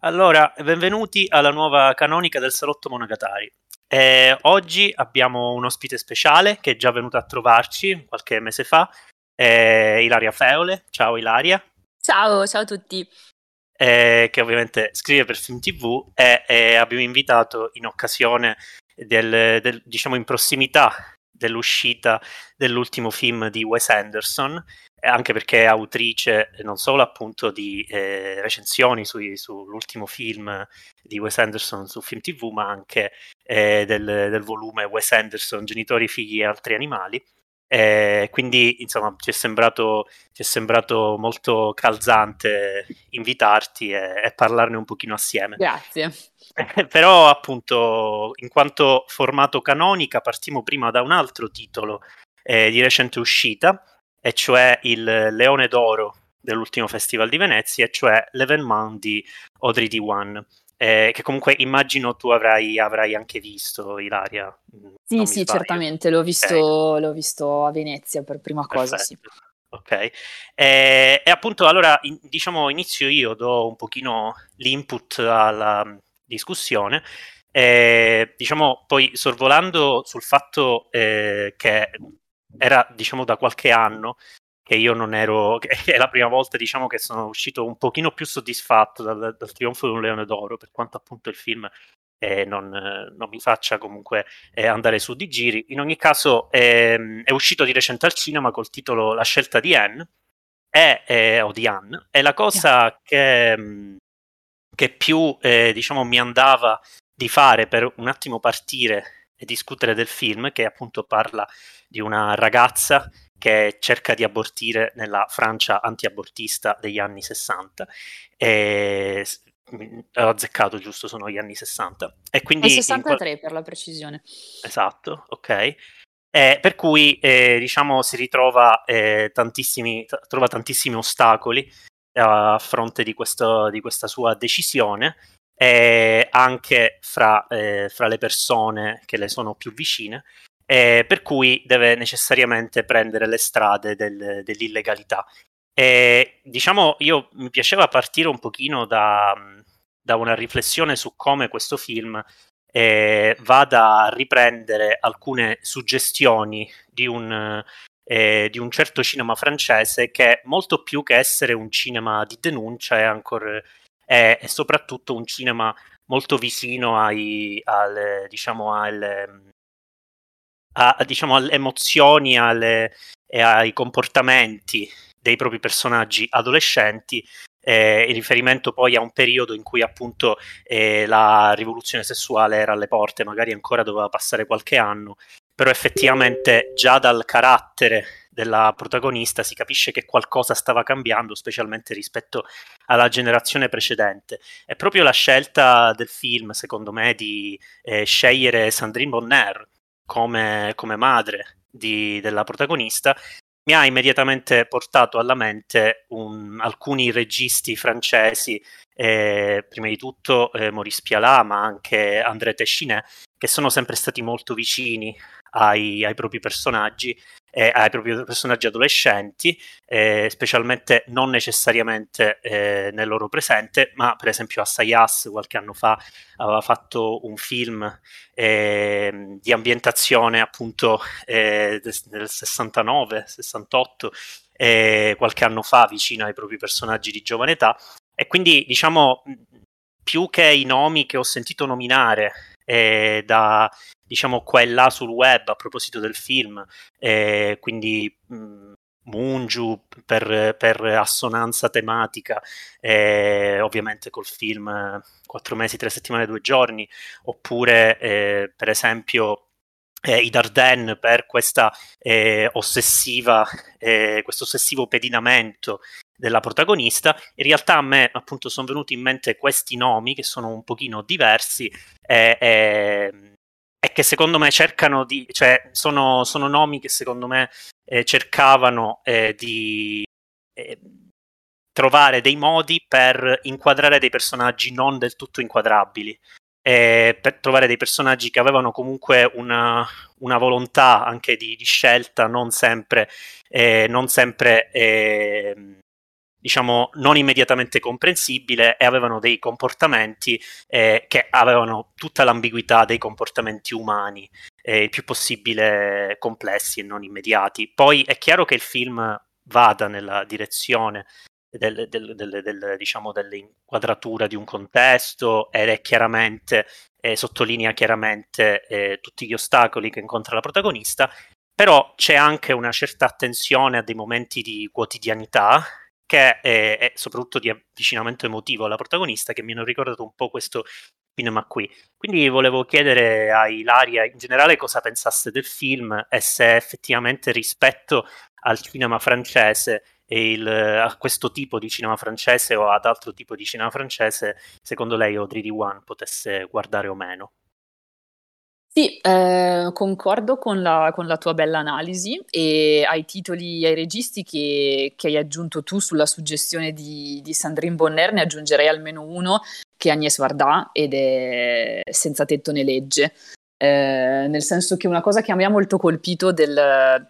Allora, benvenuti alla nuova canonica del Salotto Monogatari. Eh, oggi abbiamo un ospite speciale che è già venuto a trovarci qualche mese fa, eh, Ilaria Feole. Ciao Ilaria. Ciao, ciao a tutti. Eh, che ovviamente scrive per Film TV e, e abbiamo invitato in occasione del, del, diciamo in prossimità dell'uscita dell'ultimo film di Wes Anderson, anche perché è autrice non solo appunto di eh, recensioni sui, sull'ultimo film di Wes Anderson su Film TV, ma anche eh, del, del, volume Wes Anderson, Genitori, Figli e Altri Animali. Eh, quindi insomma ci è, sembrato, ci è sembrato molto calzante invitarti e, e parlarne un pochino assieme. Grazie. Però appunto in quanto formato canonica partiamo prima da un altro titolo eh, di recente uscita e cioè il Leone d'Oro dell'ultimo Festival di Venezia, e cioè L'Evenman di Audrey D1. Eh, che comunque immagino tu avrai, avrai anche visto, Ilaria. Mm, sì, sì, certamente, l'ho visto, okay. l'ho visto, a Venezia per prima cosa, sì. Ok, eh, e appunto allora in, diciamo inizio io, do un pochino l'input alla discussione. Eh, diciamo poi sorvolando sul fatto eh, che era diciamo da qualche anno che io non ero, che è la prima volta diciamo che sono uscito un pochino più soddisfatto dal, dal trionfo di un leone d'oro, per quanto appunto il film eh, non, non, mi faccia comunque eh, andare su di giri. In ogni caso eh, è uscito di recente al cinema col titolo La scelta di Anne, è, o di Anne, e la cosa che, che più eh, diciamo mi andava di fare per un attimo partire e discutere del film che appunto parla di una ragazza che cerca di abortire nella Francia antiabortista degli anni 60 e ho azzeccato giusto, sono gli anni 60 e quindi è 63 qual... per la precisione. Esatto, ok. Eh, per cui eh, diciamo si ritrova eh, tantissimi, t- trova tantissimi ostacoli a fronte di, questo, di questa sua decisione eh, anche fra, eh, fra, le persone che le sono più vicine, eh, per cui deve necessariamente prendere le strade del, dell'illegalità. E, diciamo, io mi piaceva partire un pochino da, da una riflessione su come questo film eh, vada a riprendere alcune suggestioni di un, eh, di un certo cinema francese che molto più che essere un cinema di denuncia è ancora è, è soprattutto un cinema molto vicino ai, al, diciamo, al, a, diciamo, alle emozioni alle, e ai comportamenti dei propri personaggi adolescenti eh, in riferimento poi a un periodo in cui appunto eh, la rivoluzione sessuale era alle porte, magari ancora doveva passare qualche anno, però effettivamente già dal carattere della protagonista si capisce che qualcosa stava cambiando, specialmente rispetto alla generazione precedente. È proprio la scelta del film, secondo me, di eh, scegliere Sandrine Bonner come, come madre di, della protagonista mi ha immediatamente portato alla mente un, alcuni registi francesi, eh, prima di tutto eh, Maurice Pialat, ma anche André Téchinet, che sono sempre stati molto vicini ai, ai propri personaggi, eh, ai propri personaggi adolescenti, eh, specialmente non necessariamente eh, nel loro presente, ma per esempio Assayas qualche anno fa aveva fatto un film ehm, di ambientazione appunto eh, del 69-68, eh, qualche anno fa vicino ai propri personaggi di giovane età. E quindi diciamo più che i nomi che ho sentito nominare eh, da diciamo qua e là sul web a proposito del film, eh, quindi mh, Mungiu per, per, assonanza tematica, eh, ovviamente col film Quattro mesi, tre settimane, due giorni, oppure eh, per esempio eh, i Darden per questa eh, ossessiva, eh, questo ossessivo pedinamento della protagonista. In realtà a me appunto sono venuti in mente questi nomi che sono un pochino diversi e, e che secondo me cercano di, cioè sono, sono nomi che secondo me eh, cercavano eh, di eh, trovare dei modi per inquadrare dei personaggi non del tutto inquadrabili. eh, per trovare dei personaggi che avevano comunque una, una volontà anche di, di, scelta non sempre, eh, non sempre eh, diciamo, non immediatamente comprensibile e avevano dei comportamenti eh, che avevano tutta l'ambiguità dei comportamenti umani, eh, il più possibile complessi e non immediati. Poi è chiaro che il film vada nella direzione del, del, del, diciamo, dell'inquadratura di un contesto ed è chiaramente, eh, sottolinea chiaramente eh, tutti gli ostacoli che incontra la protagonista, però c'è anche una certa attenzione a dei momenti di quotidianità che è, è, soprattutto di avvicinamento emotivo alla protagonista che mi hanno ricordato un po' questo cinema qui. Quindi volevo chiedere a Ilaria in generale cosa pensasse del film e se effettivamente rispetto al cinema francese e il, a questo tipo di cinema francese o ad altro tipo di cinema francese, secondo lei Audrey D. One potesse guardare o meno? Sì, eh, concordo con la, con la, tua bella analisi e ai titoli, ai registi che, che hai aggiunto tu sulla suggestione di, di, Sandrine Bonner ne aggiungerei almeno uno che è Agnès Varda ed è Senza tetto né legge. Eh, nel senso che una cosa che a me ha molto colpito del,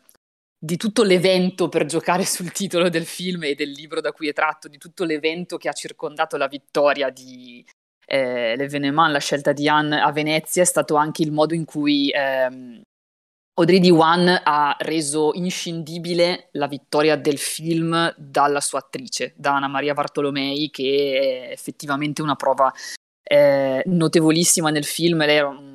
di tutto l'evento per giocare sul titolo del film e del libro da cui è tratto, di tutto l'evento che ha circondato la vittoria di, eh, l'Evenement, la scelta di Anne a Venezia è stato anche il modo in cui ehm, Audrey D. One ha reso inscindibile la vittoria del film dalla sua attrice, da Anna Maria Bartolomei, che è effettivamente una prova eh, notevolissima nel film. Lei era un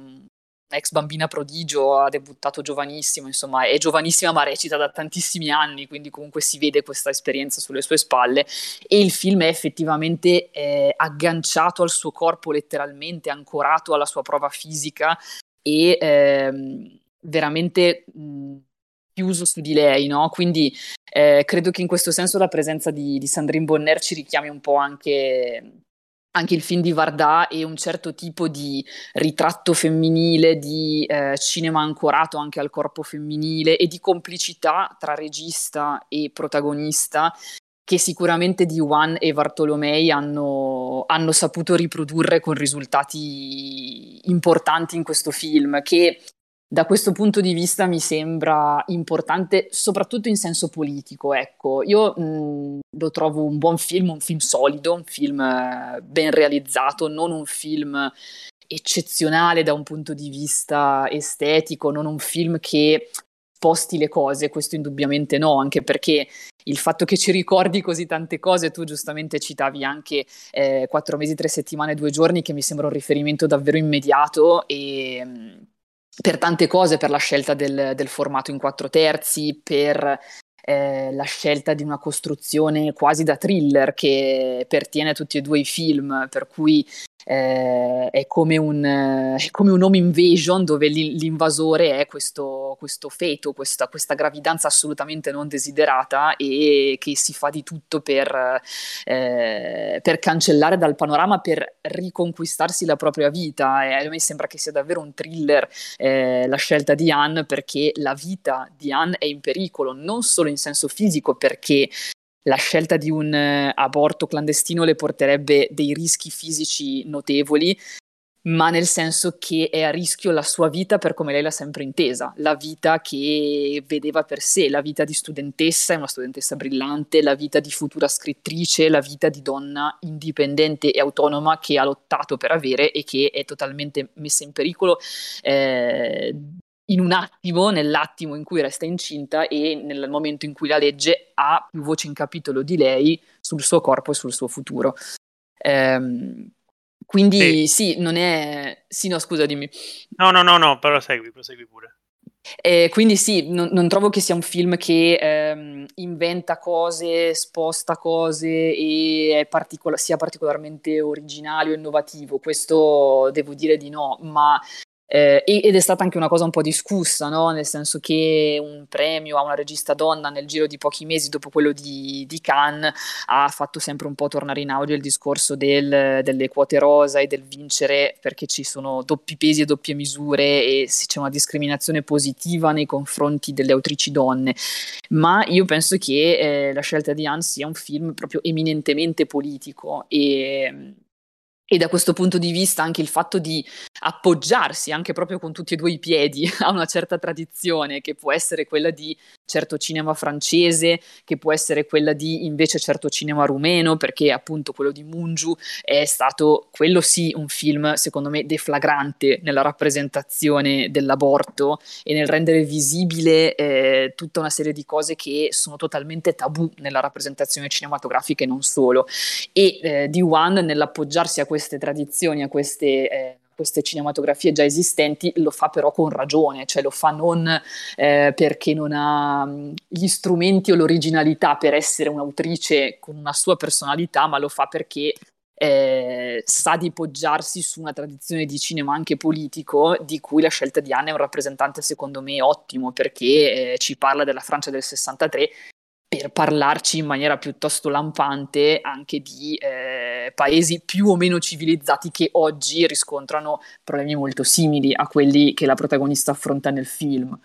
ex bambina prodigio, ha debuttato giovanissimo, insomma è giovanissima ma recita da tantissimi anni, quindi comunque si vede questa esperienza sulle sue spalle e il film è effettivamente eh, agganciato al suo corpo letteralmente, ancorato alla sua prova fisica e eh, veramente mh, chiuso su di lei, no? Quindi eh, credo che in questo senso la presenza di, di Sandrine Bonner ci richiami un po' anche anche il film di Varda e un certo tipo di ritratto femminile, di eh, cinema ancorato anche al corpo femminile e di complicità tra regista e protagonista che sicuramente di Juan e Bartolomei hanno, hanno saputo riprodurre con risultati importanti in questo film, che da questo punto di vista mi sembra importante, soprattutto in senso politico. Ecco, io mh, lo trovo un buon film, un film solido, un film eh, ben realizzato, non un film eccezionale da un punto di vista estetico, non un film che sposti le cose, questo indubbiamente no, anche perché il fatto che ci ricordi così tante cose, tu giustamente citavi anche eh, quattro mesi, tre settimane, due giorni, che mi sembra un riferimento davvero immediato e per tante cose, per la scelta del, del formato in quattro terzi, per eh, la scelta di una costruzione quasi da thriller che pertiene a tutti e due i film, per cui eh, è, come un, è, come un, home invasion dove l'invasore è questo, questo feto, questa, questa, gravidanza assolutamente non desiderata e che si fa di tutto per, eh, per cancellare dal panorama, per riconquistarsi la propria vita. E a me sembra che sia davvero un thriller eh, la scelta di Anne perché la vita di Anne è in pericolo, non solo in senso fisico perché la scelta di un eh, aborto clandestino le porterebbe dei rischi fisici notevoli, ma nel senso che è a rischio la sua vita per come lei l'ha sempre intesa, la vita che vedeva per sé, la vita di studentessa, è una studentessa brillante, la vita di futura scrittrice, la vita di donna indipendente e autonoma che ha lottato per avere e che è totalmente messa in pericolo eh, in un attimo, nell'attimo in cui resta incinta e nel momento in cui la legge ha più voce in capitolo di lei sul suo corpo e sul suo futuro. Ehm, quindi sì. sì. non è... Sì, no, scusa, dimmi. No, no, no, no, però segui, prosegui pure. Eh, quindi sì, non, non, trovo che sia un film che ehm, inventa cose, sposta cose e particol- sia particolarmente originale o innovativo. Questo devo dire di no, ma eh, ed è stata anche una cosa un po' discussa, no? nel senso che un premio a una regista donna nel giro di pochi mesi dopo quello di, di Cannes ha fatto sempre un po' tornare in auge il discorso del, delle quote rosa e del vincere perché ci sono doppi pesi e doppie misure e c'è una discriminazione positiva nei confronti delle autrici donne. Ma io penso che eh, la scelta di Anne sia un film proprio eminentemente politico e e da questo punto di vista anche il fatto di appoggiarsi anche proprio con tutti e due i piedi a una certa tradizione che può essere quella di certo cinema francese, che può essere quella di invece certo cinema rumeno, perché appunto quello di Mungiu è stato quello sì un film secondo me deflagrante nella rappresentazione dell'aborto e nel rendere visibile eh, tutta una serie di cose che sono totalmente tabù nella rappresentazione cinematografica e non solo. E eh, di One nell'appoggiarsi a queste tradizioni, a queste, eh, queste cinematografie già esistenti, lo fa però con ragione, cioè lo fa non eh, perché non ha gli strumenti o l'originalità per essere un'autrice con una sua personalità, ma lo fa perché eh, sa di poggiarsi su una tradizione di cinema anche politico di cui la scelta di Anne è un rappresentante secondo me ottimo perché eh, ci parla della Francia del 63 per parlarci in maniera piuttosto lampante anche di eh, paesi più o meno civilizzati che oggi riscontrano problemi molto simili a quelli che la protagonista affronta nel film.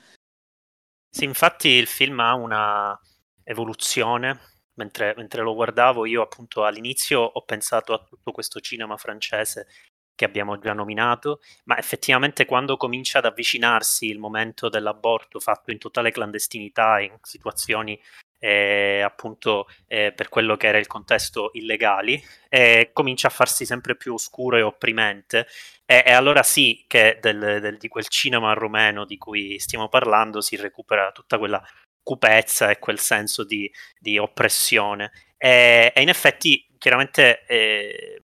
Sì, infatti il film ha una evoluzione. Mentre, mentre lo guardavo, io appunto all'inizio ho pensato a tutto questo cinema francese che abbiamo già nominato, ma effettivamente quando comincia ad avvicinarsi il momento dell'aborto fatto in totale clandestinità, in situazioni eh, appunto eh, per quello che era il contesto illegali, eh, comincia a farsi sempre più oscuro e opprimente. E, e allora sì che del, del, di quel cinema rumeno di cui stiamo parlando si recupera tutta quella cupezza e quel senso di, di oppressione. E, e, in effetti, chiaramente, eh,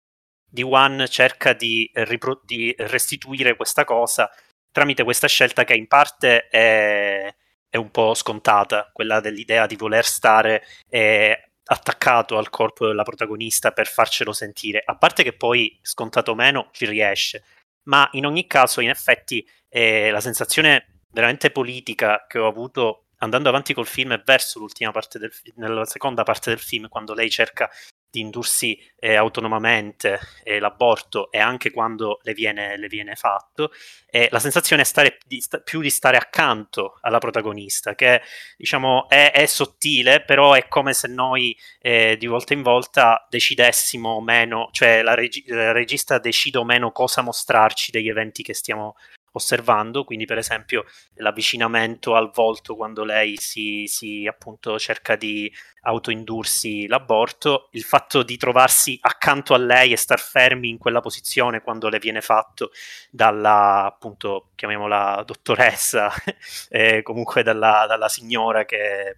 D1 cerca di, ripro- di restituire questa cosa tramite questa scelta che in parte è è un po' scontata, quella dell'idea di voler stare eh, attaccato al corpo della protagonista per farcelo sentire, a parte che poi scontato meno ci riesce, ma in ogni caso in effetti eh, la sensazione veramente politica che ho avuto andando avanti col film è verso l'ultima parte del nella seconda parte del film quando lei cerca di indursi eh, autonomamente eh, l'aborto e anche quando le viene, le viene fatto, eh, la sensazione è stare, di sta, più di stare accanto alla protagonista, che diciamo è, è sottile, però è come se noi eh, di volta in volta decidessimo meno, cioè la, regi- la regista decide o meno cosa mostrarci degli eventi che stiamo osservando, quindi per esempio l'avvicinamento al volto quando lei si, si appunto cerca di autoindursi l'aborto, il fatto di trovarsi accanto a lei e star fermi in quella posizione quando le viene fatto dalla appunto chiamiamola dottoressa, eh, comunque dalla, dalla signora che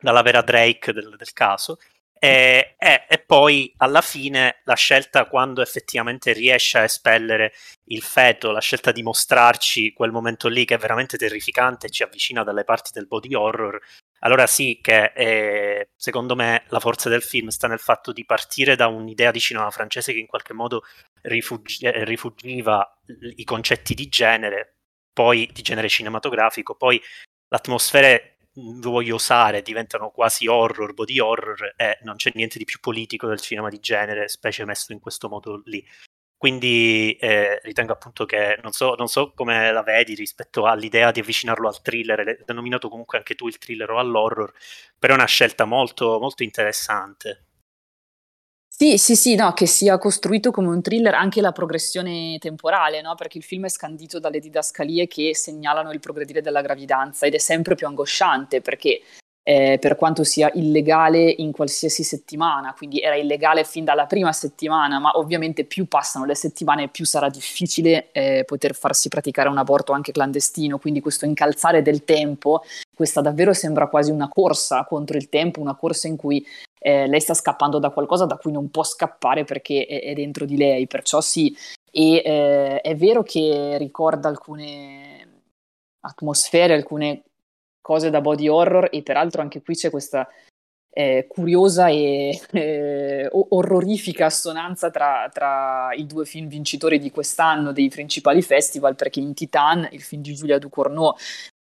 dalla vera Drake del, del caso e, e, e, poi alla fine la scelta quando effettivamente riesce a espellere il feto, la scelta di mostrarci quel momento lì che è veramente terrificante e ci avvicina dalle parti del body horror, allora sì che eh, secondo me la forza del film sta nel fatto di partire da un'idea di cinema francese che in qualche modo rifugi- eh, rifugiva i concetti di genere, poi di genere cinematografico, poi l'atmosfera voglio usare diventano quasi horror, body horror e non c'è niente di più politico del cinema di genere, specie messo in questo modo lì. Quindi eh, ritengo appunto che non so, non so, come la vedi rispetto all'idea di avvicinarlo al thriller, denominato comunque anche tu il thriller o all'horror, però è una scelta molto, molto interessante. Sì, sì, sì, no, che sia costruito come un thriller anche la progressione temporale, no? Perché il film è scandito dalle didascalie che segnalano il progredire della gravidanza ed è sempre più angosciante perché eh, per quanto sia illegale in qualsiasi settimana, quindi era illegale fin dalla prima settimana, ma ovviamente più passano le settimane più sarà difficile eh, poter farsi praticare un aborto anche clandestino, quindi questo incalzare del tempo, questa davvero sembra quasi una corsa contro il tempo, una corsa in cui eh, lei sta scappando da qualcosa da cui non può scappare perché è, è dentro di lei, perciò sì, e eh, è vero che ricorda alcune atmosfere, alcune cose da body horror e peraltro anche qui c'è questa eh, curiosa e eh, orrorifica assonanza tra, tra, i due film vincitori di quest'anno dei principali festival perché in Titan, il film di Giulia Ducournau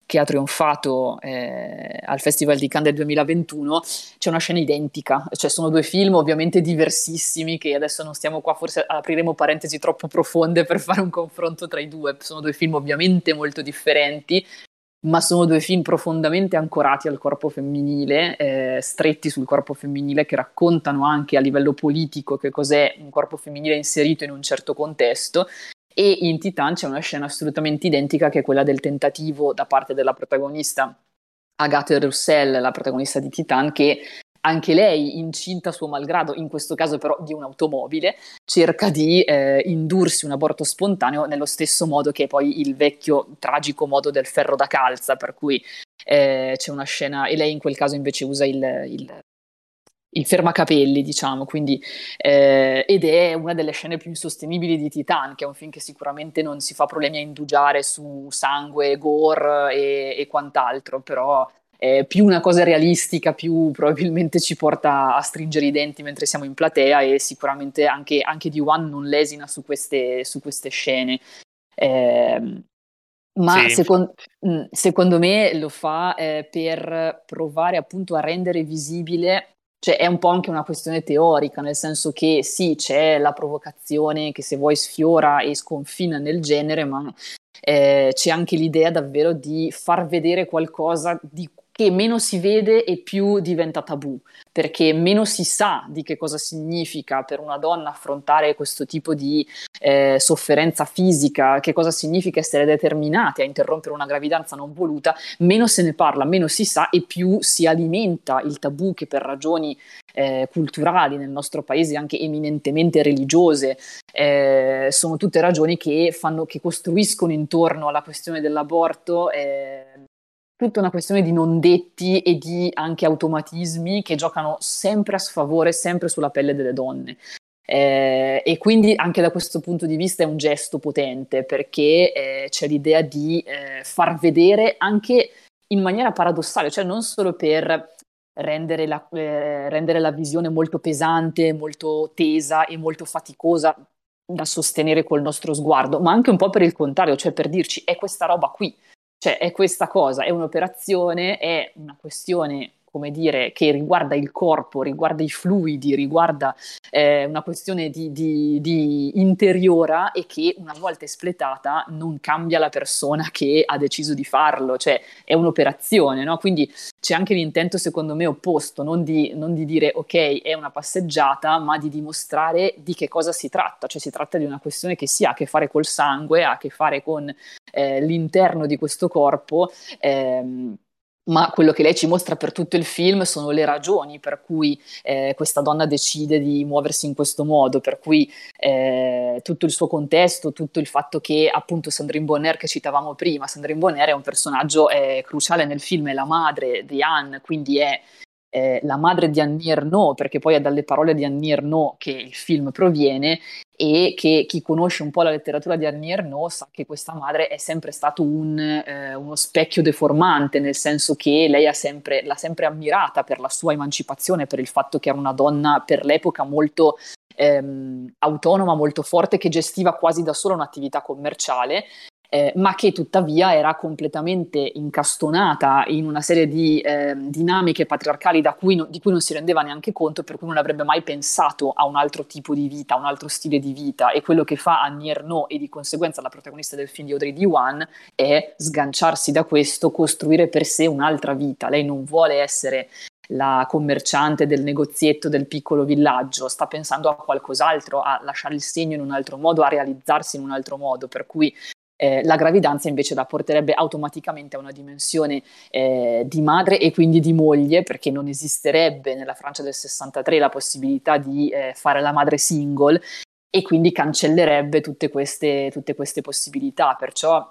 che ha trionfato eh, al Festival di Cannes del 2021, c'è una scena identica, cioè sono due film ovviamente diversissimi che adesso non stiamo qua, forse apriremo parentesi troppo profonde per fare un confronto tra i due, sono due film ovviamente molto differenti, ma sono due film profondamente ancorati al corpo femminile, eh, stretti sul corpo femminile, che raccontano anche a livello politico che cos'è un corpo femminile inserito in un certo contesto. E in Titan c'è una scena assolutamente identica che è quella del tentativo da parte della protagonista Agatha Roussel, la protagonista di Titan, che anche lei, incinta suo malgrado, in questo caso però di un'automobile, cerca di eh, indursi un aborto spontaneo nello stesso modo che poi il vecchio tragico modo del ferro da calza, per cui eh, c'è una scena, e lei in quel caso invece usa il, il, il fermacapelli, diciamo, quindi, eh, ed è una delle scene più insostenibili di Titan, che è un film che sicuramente non si fa problemi a indugiare su sangue, gore e, e quant'altro, però è più una cosa realistica, più probabilmente ci porta a stringere i denti mentre siamo in platea e sicuramente anche, anche di One non lesina su queste, su queste scene. Eh, ma sì. second, mm, secondo me lo fa eh, per provare appunto a rendere visibile cioè è un po' anche una questione teorica, nel senso che sì, c'è la provocazione che se vuoi sfiora e sconfina nel genere, ma eh, c'è anche l'idea davvero di far vedere qualcosa di che meno si vede e più diventa tabù, perché meno si sa di che cosa significa per una donna affrontare questo tipo di eh, sofferenza fisica, che cosa significa essere determinati a interrompere una gravidanza non voluta, meno se ne parla, meno si sa e più si alimenta il tabù che per ragioni eh, culturali nel nostro paese, anche eminentemente religiose, eh, sono tutte ragioni che, fanno, che costruiscono intorno alla questione dell'aborto eh, tutta una questione di non detti e di anche automatismi che giocano sempre a sfavore, sempre sulla pelle delle donne. Eh, e quindi anche da questo punto di vista è un gesto potente perché eh, c'è l'idea di eh, far vedere anche in maniera paradossale, cioè non solo per rendere la, eh, rendere la visione molto pesante, molto tesa e molto faticosa da sostenere col nostro sguardo, ma anche un po' per il contrario, cioè per dirci è questa roba qui cioè è questa cosa, è un'operazione, è una questione come dire, che riguarda il corpo, riguarda i fluidi, riguarda eh, una questione di, di, di, interiora e che una volta espletata non cambia la persona che ha deciso di farlo, cioè è un'operazione, no? Quindi c'è anche l'intento secondo me opposto, non di, non di dire ok è una passeggiata, ma di dimostrare di che cosa si tratta, cioè si tratta di una questione che si ha a che fare col sangue, ha a che fare con eh, l'interno di questo corpo. Ehm, ma quello che lei ci mostra per tutto il film sono le ragioni per cui eh, questa donna decide di muoversi in questo modo, per cui eh, tutto il suo contesto, tutto il fatto che appunto Sandrine Bonner che citavamo prima, Sandrine Bonner è un personaggio eh, cruciale nel film, è la madre di Anne, quindi è eh, la madre di Annie Ernaux, perché poi è dalle parole di Annie Ernaux che il film proviene e che chi conosce un po' la letteratura di Annie Ernaux sa che questa madre è sempre stato un, eh, uno specchio deformante, nel senso che lei sempre, l'ha sempre ammirata per la sua emancipazione, per il fatto che era una donna per l'epoca molto ehm, autonoma, molto forte, che gestiva quasi da sola un'attività commerciale eh, ma che tuttavia era completamente incastonata in una serie di eh, dinamiche patriarcali cui no, di cui non si rendeva neanche conto, per cui non avrebbe mai pensato a un altro tipo di vita, a un altro stile di vita. E quello che fa Annie Ernaux e di conseguenza la protagonista del film di Audrey Diwan è sganciarsi da questo, costruire per sé un'altra vita. Lei non vuole essere la commerciante del negozietto del piccolo villaggio, sta pensando a qualcos'altro, a lasciare il segno in un altro modo, a realizzarsi in un altro modo, per cui eh, la gravidanza invece la porterebbe automaticamente a una dimensione eh, di madre e quindi di moglie, perché non esisterebbe nella Francia del 63 la possibilità di eh, fare la madre single e quindi cancellerebbe tutte queste, tutte queste possibilità. Perciò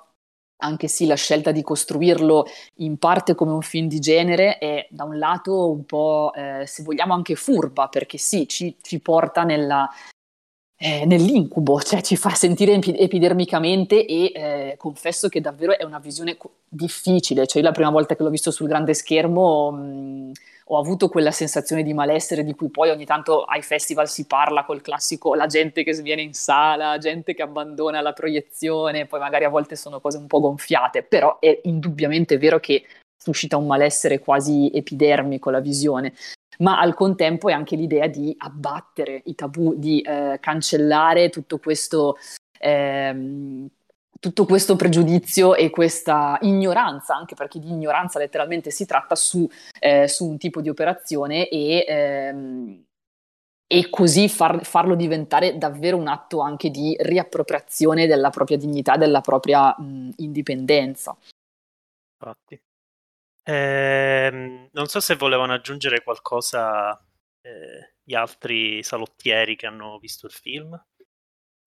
anche sì, la scelta di costruirlo in parte come un film di genere è da un lato un po', eh, se vogliamo, anche furba, perché sì, ci, ci porta nella, eh, nell'incubo, cioè ci fa sentire epi- epidermicamente e eh, confesso che davvero è una visione co- difficile, cioè io la prima volta che l'ho visto sul grande schermo mh, ho avuto quella sensazione di malessere di cui poi ogni tanto ai festival si parla col classico la gente che sviene in sala, gente che abbandona la proiezione, poi magari a volte sono cose un po' gonfiate, però è indubbiamente vero che suscita un malessere quasi epidermico la visione ma al contempo è anche l'idea di abbattere i tabù, di eh, cancellare tutto questo, ehm, tutto questo pregiudizio e questa ignoranza, anche perché di ignoranza letteralmente si tratta su, eh, su un tipo di operazione e, ehm, e così far, farlo diventare davvero un atto anche di riappropriazione della propria dignità, della propria mh, indipendenza. Infatti. Eh, non so se volevano aggiungere qualcosa eh, gli altri salottieri che hanno visto il film.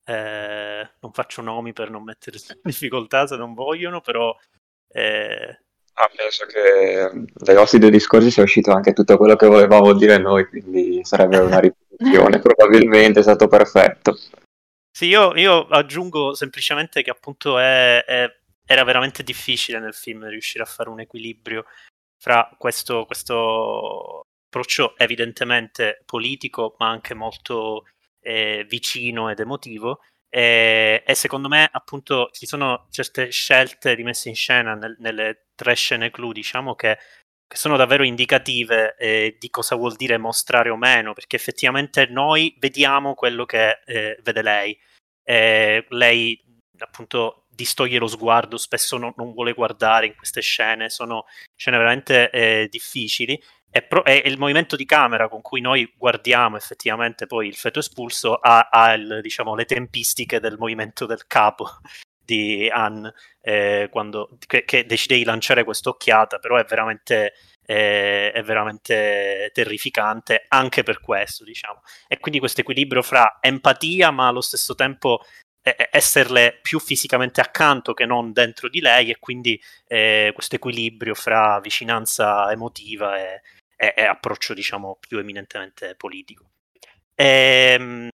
Eh, non faccio nomi per non mettere in difficoltà se non vogliono, però... Eh... Ah, penso che dai vostri due discorsi sia uscito anche tutto quello che volevamo dire noi, quindi sarebbe una ripetizione, probabilmente è stato perfetto. Sì, io, io aggiungo semplicemente che appunto è, è, era veramente difficile nel film riuscire a fare un equilibrio fra questo, questo approccio evidentemente politico, ma anche molto eh, vicino ed emotivo. E, e, secondo me, appunto, ci sono certe scelte di messa in scena nel, nelle tre scene clou, diciamo, che, che sono davvero indicative eh, di cosa vuol dire mostrare o meno, perché effettivamente noi vediamo quello che eh, vede lei. lei, appunto, distoglie lo sguardo, spesso no, non vuole guardare in queste scene, sono scene veramente eh, difficili è, pro- è, il movimento di camera con cui noi guardiamo effettivamente poi il feto espulso ha, ha il, diciamo, le tempistiche del movimento del capo di Anne eh, quando, che, che, decide di lanciare questa occhiata, però è veramente, eh, è veramente terrificante anche per questo, diciamo. E quindi questo equilibrio fra empatia, ma allo stesso tempo esserle più fisicamente accanto che non dentro di lei e quindi eh, questo equilibrio fra vicinanza emotiva e, e, e approccio diciamo più eminentemente politico. E, ehm,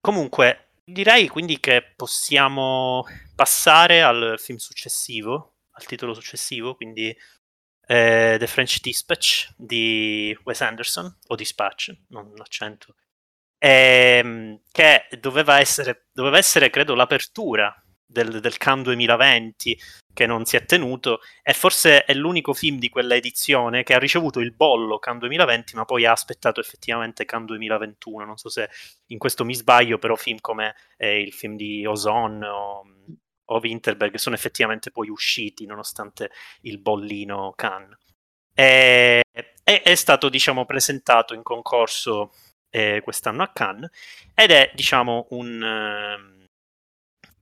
comunque direi quindi che possiamo passare al film successivo, al titolo successivo, quindi eh, The French Dispatch di Wes Anderson, o Dispatch, non l'accento, ehm, che doveva essere, doveva essere, credo, l'apertura del, del Cannes 2020 che non si è tenuto e forse è l'unico film di quella edizione che ha ricevuto il bollo Cannes 2020 ma poi ha aspettato effettivamente Cannes 2021 non so se in questo mi sbaglio però film come eh, il film di Ozone o, o Winterberg sono effettivamente poi usciti nonostante il bollino Cannes. E, è, è stato diciamo presentato in concorso eh, quest'anno a Cannes ed è diciamo un ehm,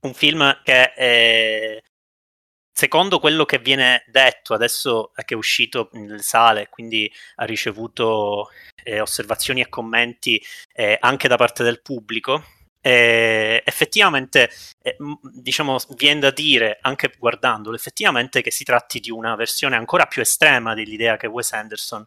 un film che è, secondo quello che viene detto adesso che è uscito nelle sale, quindi ha ricevuto eh, osservazioni e commenti eh, anche da parte del pubblico, eh, effettivamente, diciamo, viene da dire, anche guardandolo, effettivamente che si tratti di una versione ancora più estrema dell'idea che Wes Anderson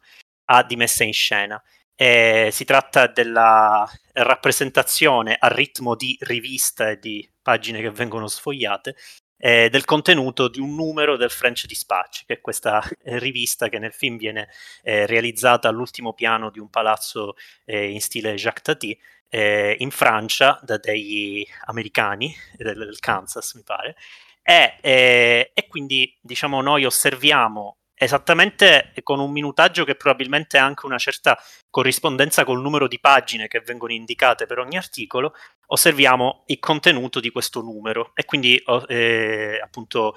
ha di messa in scena. Eh, si tratta della rappresentazione a ritmo di rivista e di pagine che vengono sfogliate eh, del contenuto di un numero del French Dispatch, che è questa eh, rivista che nel film viene eh, realizzata all'ultimo piano di un palazzo eh, in stile Jacques Tati in Francia da degli americani del, del Kansas, mi pare. E, e quindi diciamo noi osserviamo esattamente con un minutaggio che probabilmente ha anche una certa corrispondenza col numero di pagine che vengono indicate per ogni articolo, osserviamo il contenuto di questo numero. E quindi eh, appunto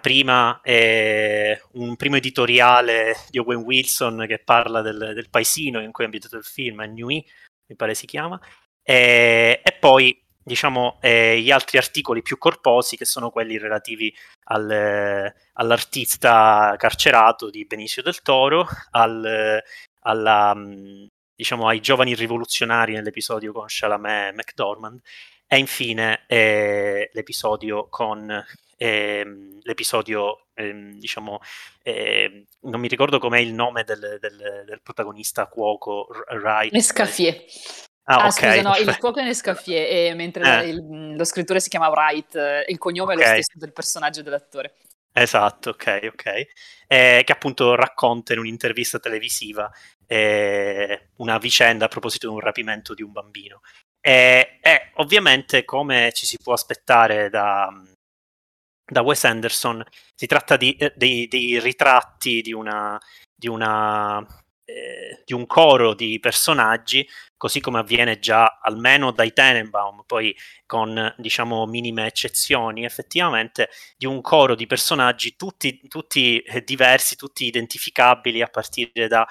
prima, eh, un primo editoriale di Owen Wilson che parla del, del paesino in cui è ambientato il film, Nui, mi pare si chiama, e, e poi diciamo, eh, gli altri articoli più corposi che sono quelli relativi al, eh, all'artista carcerato di Benicio del Toro, al, alla, mm, diciamo, ai giovani rivoluzionari nell'episodio con Chalamet e McDormand e infine eh, l'episodio con ehm, l'episodio ehm, diciamo ehm, non mi ricordo com'è il nome del, del, del protagonista cuoco Wright. Nescaffier Ah, ah okay. scusa, no, il cuoco è Nescaffier, e mentre eh. il, lo scrittore si chiama Wright, il cognome okay. è lo stesso del personaggio dell'attore. Esatto, ok, ok. Eh, che appunto racconta in un'intervista televisiva eh, una vicenda a proposito di un rapimento di un bambino. E eh, ovviamente, come ci si può aspettare da, da Wes Anderson, si tratta di, eh, dei, dei, ritratti di una, di una eh, di un coro di personaggi, così come avviene già almeno dai Tenenbaum, poi con diciamo minime eccezioni, effettivamente di un coro di personaggi tutti, tutti eh, diversi, tutti identificabili a partire da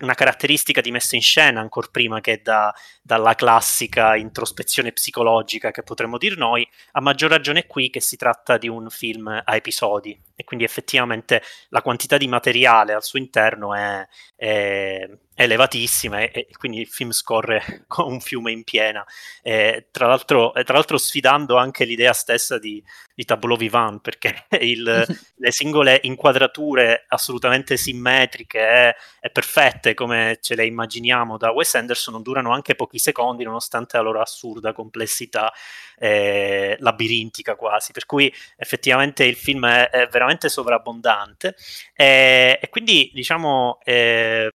una caratteristica di messa in scena ancora prima che da, dalla classica introspezione psicologica che potremmo dire noi, a maggior ragione qui che si tratta di un film a episodi e quindi effettivamente la quantità di materiale al suo interno è, è, elevatissima e, e, quindi il film scorre come un fiume in piena, e, tra, l'altro, tra l'altro sfidando anche l'idea stessa di, di tableau vivant perché il, le singole inquadrature assolutamente simmetriche e, e, perfette come ce le immaginiamo da Wes Anderson durano anche pochi secondi nonostante la loro assurda complessità eh, labirintica quasi, per cui effettivamente il film è, è veramente sovrabbondante e, e quindi diciamo eh,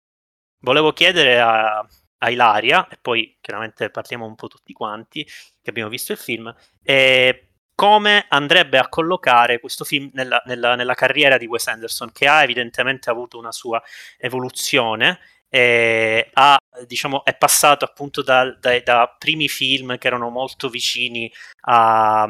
volevo chiedere a, a Ilaria, e poi chiaramente parliamo un po' tutti quanti che abbiamo visto il film, eh, come andrebbe a collocare questo film nella, nella, nella, carriera di Wes Anderson, che ha evidentemente avuto una sua evoluzione. E ha, diciamo, è passato appunto da, da, da, primi film che erano molto vicini a,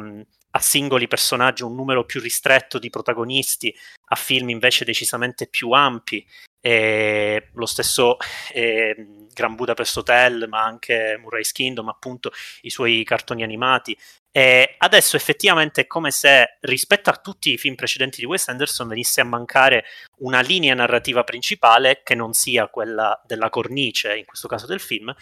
a singoli personaggi, un numero più ristretto di protagonisti, a film invece decisamente più ampi. E lo stesso eh, Gran Budapest Hotel, ma anche Murray's Kingdom, appunto i suoi cartoni animati. E adesso effettivamente è come se rispetto a tutti i film precedenti di Wes Anderson venisse a mancare una linea narrativa principale che non sia quella della cornice, in questo caso del film,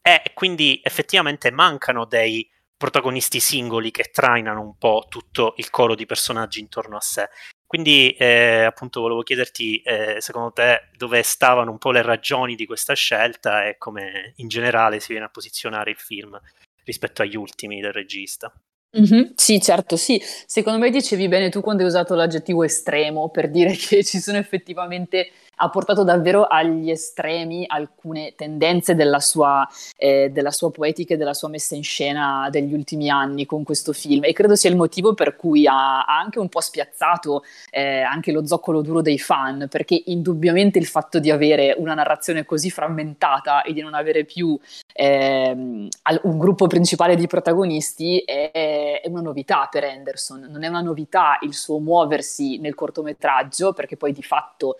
e quindi effettivamente mancano dei protagonisti singoli che trainano un po' tutto il coro di personaggi intorno a sé. Quindi eh, appunto volevo chiederti eh, secondo te dove stavano un po' le ragioni di questa scelta e come in generale si viene a posizionare il film rispetto agli ultimi del regista. Mm-hmm. Sì, certo, sì. Secondo me dicevi bene tu quando hai usato l'aggettivo estremo per dire che ci sono effettivamente ha portato davvero agli estremi alcune tendenze della sua, eh, della sua poetica e della sua messa in scena degli ultimi anni con questo film. E credo sia il motivo per cui ha, ha anche un po' spiazzato eh, anche lo zoccolo duro dei fan perché indubbiamente il fatto di avere una narrazione così frammentata e di non avere più eh, un gruppo principale di protagonisti è, è una novità per Anderson, non è una novità il suo muoversi nel cortometraggio perché poi di fatto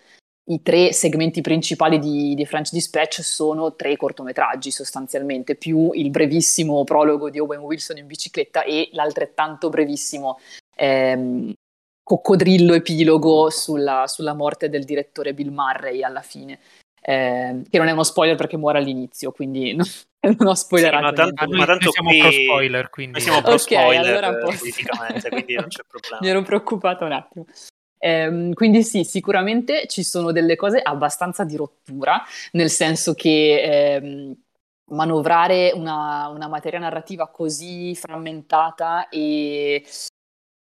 i tre segmenti principali di, di, French Dispatch sono tre cortometraggi sostanzialmente, più il brevissimo prologo di Owen Wilson in bicicletta e l'altrettanto brevissimo ehm, coccodrillo epilogo sulla, sulla, morte del direttore Bill Murray alla fine. Eh, che non è uno spoiler perché muore all'inizio, quindi non, non ho spoilerato. Sì, ma, tanto, ma tanto siamo qui... pro spoiler, quindi. Noi siamo pro okay, spoiler allora politicamente, quindi non c'è problema. Mi ero preoccupata un attimo. Ehm, quindi sì, sicuramente ci sono delle cose abbastanza di rottura, nel senso che ehm, manovrare una, una, materia narrativa così frammentata e,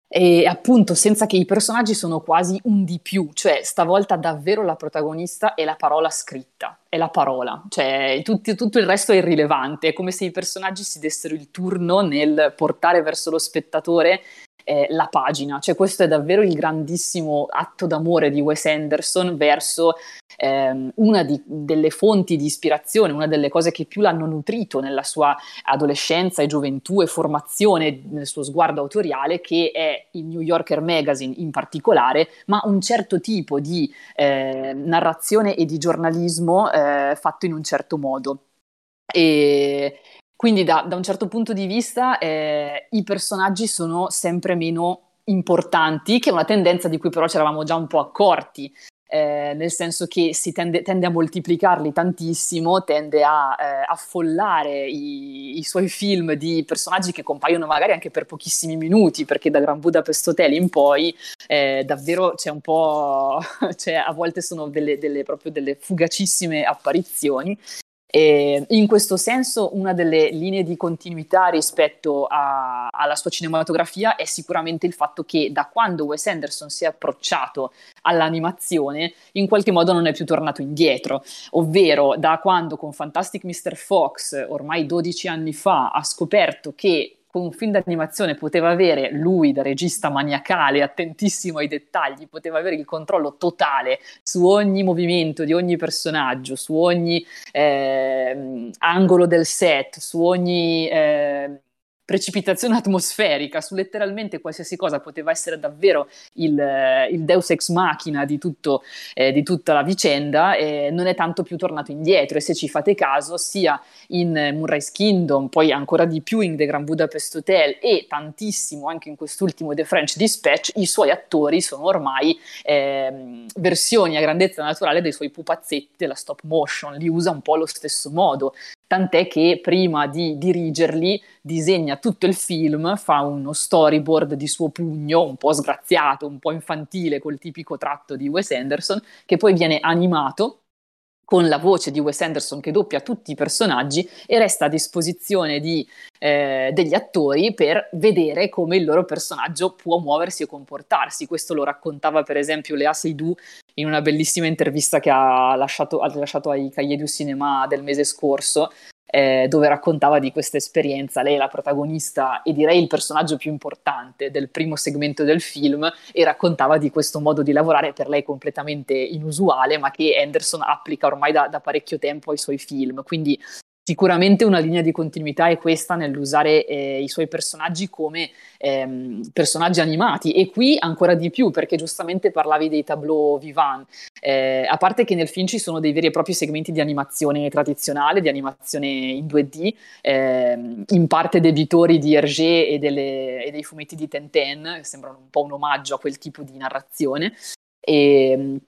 e appunto senza che i personaggi sono quasi un di più, cioè stavolta davvero la protagonista è la parola scritta, è la parola, cioè tutto, tutto il resto è irrilevante, è come se i personaggi si dessero il turno nel portare verso lo spettatore eh, la pagina. Cioè, questo è davvero il grandissimo atto d'amore di Wes Anderson verso ehm, una di, delle fonti di ispirazione, una delle cose che più l'hanno nutrito nella sua adolescenza e gioventù e formazione, nel suo sguardo autoriale, che è il New Yorker Magazine in particolare, ma un certo tipo di eh, narrazione e di giornalismo eh, fatto in un certo modo. E, quindi da, da un certo punto di vista eh, i personaggi sono sempre meno importanti, che è una tendenza di cui però ci eravamo già un po' accorti. Eh, nel senso che si tende, tende, a moltiplicarli tantissimo, tende a eh, affollare i, i, suoi film di personaggi che compaiono magari anche per pochissimi minuti, perché da Gran Budapest Hotel in poi eh, davvero c'è un po', cioè a volte sono delle, delle, proprio delle fugacissime apparizioni e in questo senso una delle linee di continuità rispetto a, alla sua cinematografia è sicuramente il fatto che da quando Wes Anderson si è approcciato all'animazione in qualche modo non è più tornato indietro, ovvero da quando con Fantastic Mr. Fox ormai 12 anni fa ha scoperto che un film d'animazione poteva avere lui da regista maniacale, attentissimo ai dettagli, poteva avere il controllo totale su ogni movimento di ogni personaggio, su ogni eh, angolo del set, su ogni... Eh, precipitazione atmosferica su letteralmente qualsiasi cosa poteva essere davvero il, eh, il deus ex machina di, tutto, eh, di tutta la vicenda, eh, non è tanto più tornato indietro. E se ci fate caso sia in Moonrise Kingdom, poi ancora di più in The Grand Budapest Hotel e tantissimo anche in quest'ultimo The French Dispatch, i suoi attori sono ormai eh, versioni a grandezza naturale dei suoi pupazzetti della stop motion, li usa un po' allo stesso modo tant'è che prima di dirigerli disegna tutto il film, fa uno storyboard di suo pugno, un po' sgraziato, un po' infantile, col tipico tratto di Wes Anderson, che poi viene animato con la voce di Wes Anderson che doppia tutti i personaggi e resta a disposizione di, eh, degli attori per vedere come il loro personaggio può muoversi e comportarsi. Questo lo raccontava per esempio Lea Seydoux in una bellissima intervista che ha lasciato, ha lasciato ai Cahiers du Cinema del mese scorso, eh, dove raccontava di questa esperienza. Lei è la protagonista e direi il personaggio più importante del primo segmento del film e raccontava di questo modo di lavorare per lei completamente inusuale, ma che Anderson applica ormai da, da parecchio tempo ai suoi film. Quindi Sicuramente una linea di continuità è questa nell'usare eh, i suoi personaggi come ehm, personaggi animati e qui ancora di più perché giustamente parlavi dei tableau vivant, eh, a parte che nel film ci sono dei veri e propri segmenti di animazione tradizionale, di animazione in 2D, ehm, in parte debitori di Hergé e, delle, e dei fumetti di Tintin, che sembrano un po' un omaggio a quel tipo di narrazione. E, ehm,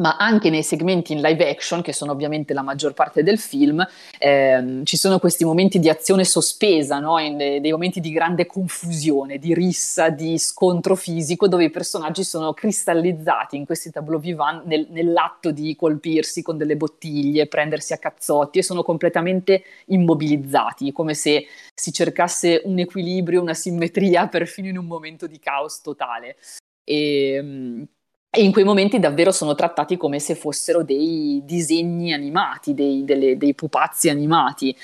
ma anche nei segmenti in live action, che sono ovviamente la maggior parte del film, ehm, ci sono questi momenti di azione sospesa, no? in, dei momenti di grande confusione, di rissa, di scontro fisico, dove i personaggi sono cristallizzati in questi tableau vivant nel, nell'atto di colpirsi con delle bottiglie, prendersi a cazzotti e sono completamente immobilizzati, come se si cercasse un equilibrio, una simmetria perfino in un momento di caos totale. E, ehm, e in quei momenti davvero sono trattati come se fossero dei disegni animati, dei, delle, dei pupazzi animati.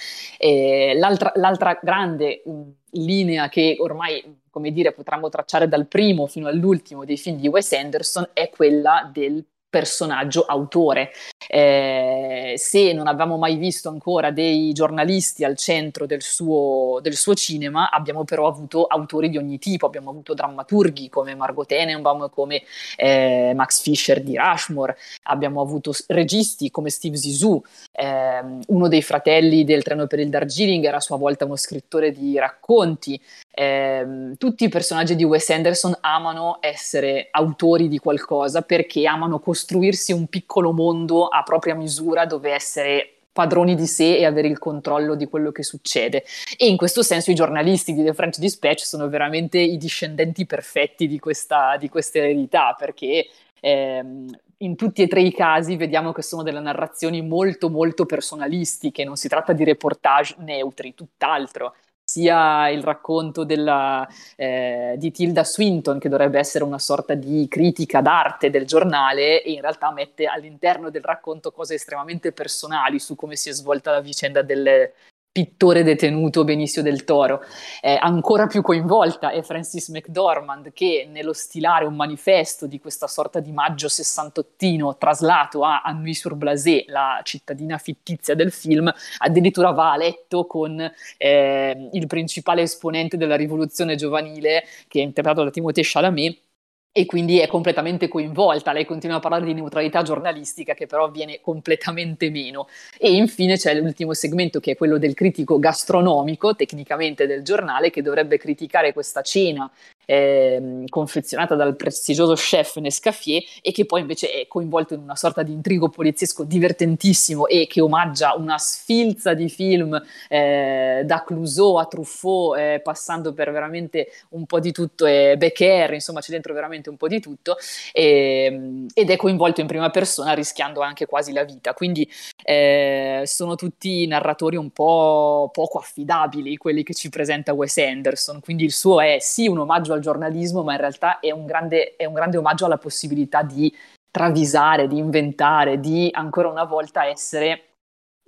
L'altra, l'altra, grande linea che ormai, come dire, potremmo tracciare dal primo fino all'ultimo dei film di Wes Anderson è quella del personaggio autore. Eh, se non avevamo mai visto ancora dei giornalisti al centro del suo, del suo, cinema, abbiamo però avuto autori di ogni tipo, abbiamo avuto drammaturghi come Margot Tenenbaum, come eh, Max Fischer di Rushmore, abbiamo avuto registi come Steve Zissou, eh, uno dei fratelli del treno per il Darjeeling era a sua volta uno scrittore di racconti, eh, tutti i personaggi di Wes Anderson amano essere autori di qualcosa perché amano costruirsi un piccolo mondo a propria misura dove essere padroni di sé e avere il controllo di quello che succede. E in questo senso i giornalisti di The French Dispatch sono veramente i discendenti perfetti di questa, di questa eredità, perché ehm, in tutti e tre i casi vediamo che sono delle narrazioni molto molto personalistiche, non si tratta di reportage neutri, tutt'altro sia il racconto della, eh, di Tilda Swinton, che dovrebbe essere una sorta di critica d'arte del giornale, e in realtà mette all'interno del racconto cose estremamente personali su come si è svolta la vicenda delle, pittore detenuto Benicio del Toro. Eh, ancora più coinvolta è Francis McDormand che nello stilare un manifesto di questa sorta di maggio sessantottino traslato a Annui-sur-Blasé, la cittadina fittizia del film, addirittura va a letto con eh, il principale esponente della rivoluzione giovanile che è interpretato da Timothée Chalamet e quindi è completamente coinvolta. Lei continua a parlare di neutralità giornalistica che però viene completamente meno. E infine c'è l'ultimo segmento che è quello del critico gastronomico, tecnicamente del giornale, che dovrebbe criticare questa cena eh, confezionata dal prestigioso chef Nescaffier e che poi invece è coinvolto in una sorta di intrigo poliziesco divertentissimo e che omaggia una sfilza di film eh, da Clouseau a Truffaut, eh, passando per veramente un po' di tutto, e Becker, insomma c'è dentro veramente un po' di tutto, e, ed è coinvolto in prima persona rischiando anche quasi la vita. Quindi eh, sono tutti narratori un po' poco affidabili, quelli che ci presenta Wes Anderson, quindi il suo è sì un omaggio al giornalismo, ma in realtà è un grande, è un grande omaggio alla possibilità di travisare, di inventare, di ancora una volta essere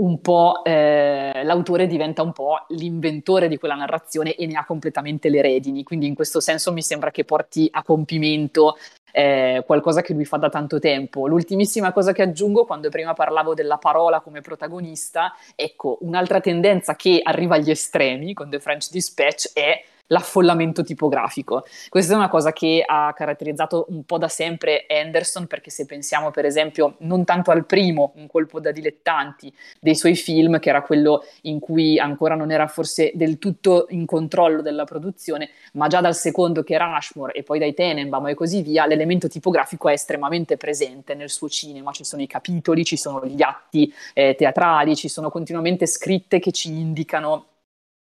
un po' eh, l'autore diventa un po' l'inventore di quella narrazione e ne ha completamente le redini. Quindi in questo senso mi sembra che porti a compimento eh, qualcosa che lui fa da tanto tempo. L'ultimissima cosa che aggiungo, quando prima parlavo della parola come protagonista, ecco, un'altra tendenza che arriva agli estremi con The French Dispatch è l'affollamento tipografico. Questa è una cosa che ha caratterizzato un po' da sempre Anderson, perché se pensiamo per esempio non tanto al primo, un colpo da dilettanti dei suoi film, che era quello in cui ancora non era forse del tutto in controllo della produzione, ma già dal secondo che era Ashmore e poi dai Tenenbaum e così via, l'elemento tipografico è estremamente presente nel suo cinema, ci sono i capitoli, ci sono gli atti eh, teatrali, ci sono continuamente scritte che ci indicano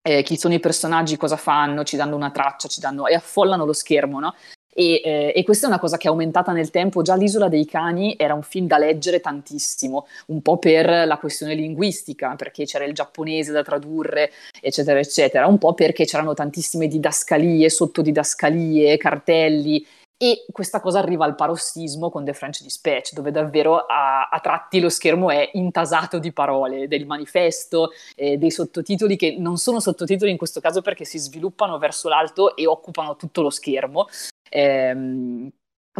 eh, chi sono i personaggi, cosa fanno, ci danno una traccia, ci danno, e affollano lo schermo, no? E, eh, e, questa è una cosa che è aumentata nel tempo. Già L'Isola dei Cani era un film da leggere tantissimo, un po' per la questione linguistica, perché c'era il giapponese da tradurre, eccetera, eccetera, un po' perché c'erano tantissime didascalie, sottodidascalie, cartelli e questa cosa arriva al parossismo con The French Dispatch, dove davvero a, a tratti lo schermo è intasato di parole, del manifesto, eh, dei sottotitoli che non sono sottotitoli in questo caso perché si sviluppano verso l'alto e occupano tutto lo schermo. Eh,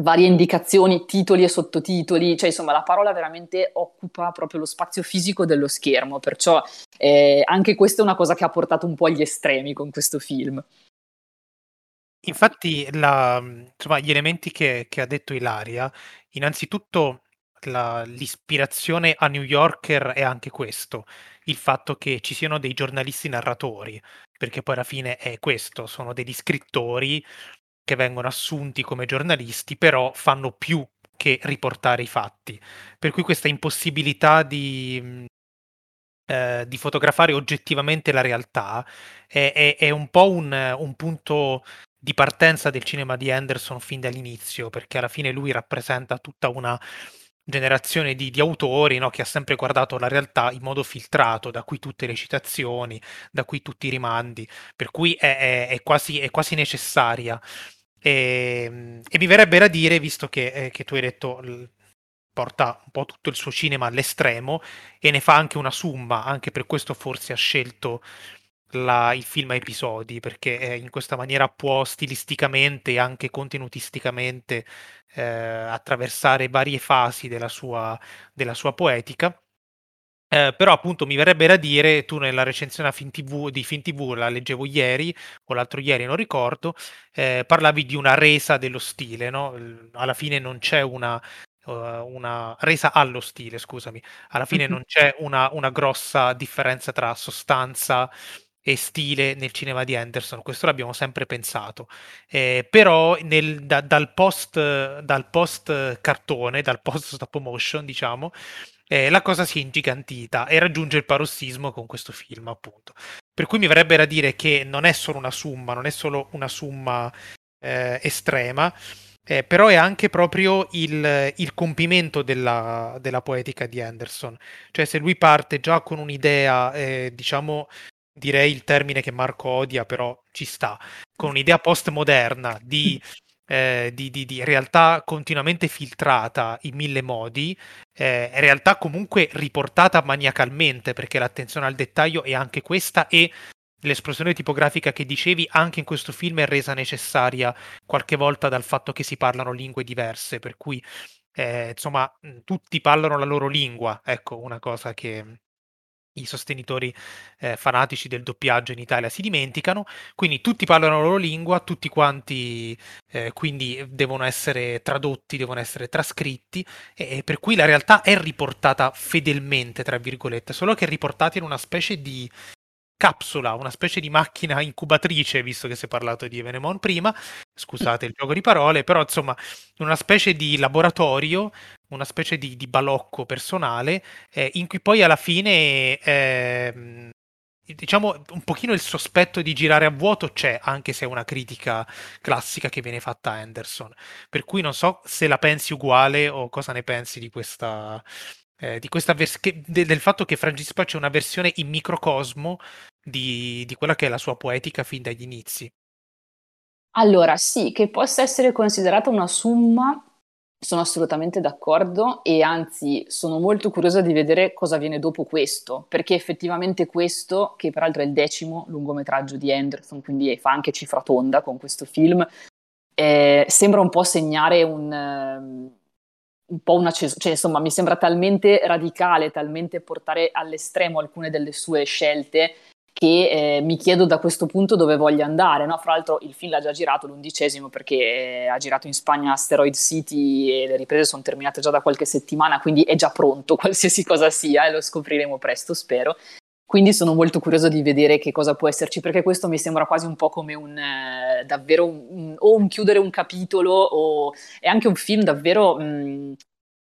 varie indicazioni, titoli e sottotitoli, cioè insomma la parola veramente occupa proprio lo spazio fisico dello schermo, perciò eh, anche questa è una cosa che ha portato un po' agli estremi con questo film. Infatti la insomma, gli elementi che che ha detto Ilaria, innanzitutto la l'ispirazione a New Yorker è anche questo, il fatto che ci siano dei giornalisti narratori, perché poi alla fine è questo, sono degli scrittori che vengono assunti come giornalisti, però fanno più che riportare i fatti. Per cui questa impossibilità di mhmm, ehm, di fotografare oggettivamente la realtà è è è un po' un un punto di partenza del cinema di Anderson fin dall'inizio, perché alla fine lui rappresenta tutta una generazione di, di autori no, che ha sempre guardato la realtà in modo filtrato, da qui tutte le citazioni, da qui tutti i rimandi, per cui è, è, è, quasi, è quasi, necessaria. E, ehm, e, mi verrebbe da dire, visto che, eh, che tu hai detto porta un po' tutto il suo cinema all'estremo e ne fa anche una summa, anche per questo forse ha scelto la, il film a episodi, perché eh, in questa maniera può stilisticamente e anche contenutisticamente eh, attraversare varie fasi della sua, della sua poetica. Eh, però appunto mi verrebbe da dire, tu nella recensione Fin TV, di Fin TV, la leggevo ieri o l'altro ieri, non ricordo, eh, parlavi di una resa dello stile, no? Alla fine non c'è una, uh, una resa allo stile, scusami, alla fine non c'è una, una grossa differenza tra sostanza e stile nel cinema di Anderson, questo l'abbiamo sempre pensato. Eh, però nel, da, dal, post, dal post cartone, dal post stop motion, diciamo, eh, la cosa si è ingigantita e raggiunge il parossismo con questo film, appunto. Per cui mi verrebbe da dire che non è solo una summa, non è solo una summa eh, estrema, eh, però è anche proprio il, il compimento della, della, poetica di Anderson. Cioè, se lui parte già con un'idea, eh, diciamo, direi il termine che Marco odia, però ci sta, con un'idea postmoderna di, eh, di, di, di realtà continuamente filtrata in mille modi, eh, realtà comunque riportata maniacalmente, perché l'attenzione al dettaglio è anche questa e l'esplosione tipografica che dicevi anche in questo film è resa necessaria qualche volta dal fatto che si parlano lingue diverse, per cui eh, insomma tutti parlano la loro lingua, ecco una cosa che, i sostenitori eh, fanatici del doppiaggio in Italia si dimenticano, quindi tutti parlano la loro lingua, tutti quanti eh, quindi devono essere tradotti, devono essere trascritti, e, e, per cui la realtà è riportata fedelmente, tra virgolette, solo che è riportata in una specie di capsula, una specie di macchina incubatrice, visto che si è parlato di Venemon prima, scusate il gioco di parole, però insomma una specie di laboratorio, una specie di, di balocco personale, eh, in cui poi alla fine, eh, diciamo, un pochino il sospetto di girare a vuoto c'è, anche se è una critica classica che viene fatta a Anderson. Per cui non so se la pensi uguale o cosa ne pensi di questa, eh, di questa vers- che, de- del fatto che Francis Pace è una versione in microcosmo di, di quella che è la sua poetica fin dagli inizi. Allora, sì, che possa essere considerata una summa sono assolutamente d'accordo e anzi sono molto curiosa di vedere cosa viene dopo questo, perché effettivamente questo, che peraltro è il decimo lungometraggio di Anderson, quindi fa anche cifra tonda con questo film, eh, sembra un po' segnare un, um, un po' una cioè insomma mi sembra talmente radicale, talmente portare all'estremo alcune delle sue scelte che eh, mi chiedo da questo punto dove voglia andare. No? Fra l'altro il film l'ha già girato l'undicesimo perché eh, ha girato in Spagna Asteroid City e le riprese sono terminate già da qualche settimana, quindi è già pronto qualsiasi cosa sia e lo scopriremo presto, spero. Quindi sono molto curioso di vedere che cosa può esserci, perché questo mi sembra quasi un po' come un eh, davvero un, un, o un chiudere un capitolo o è anche un film davvero mh,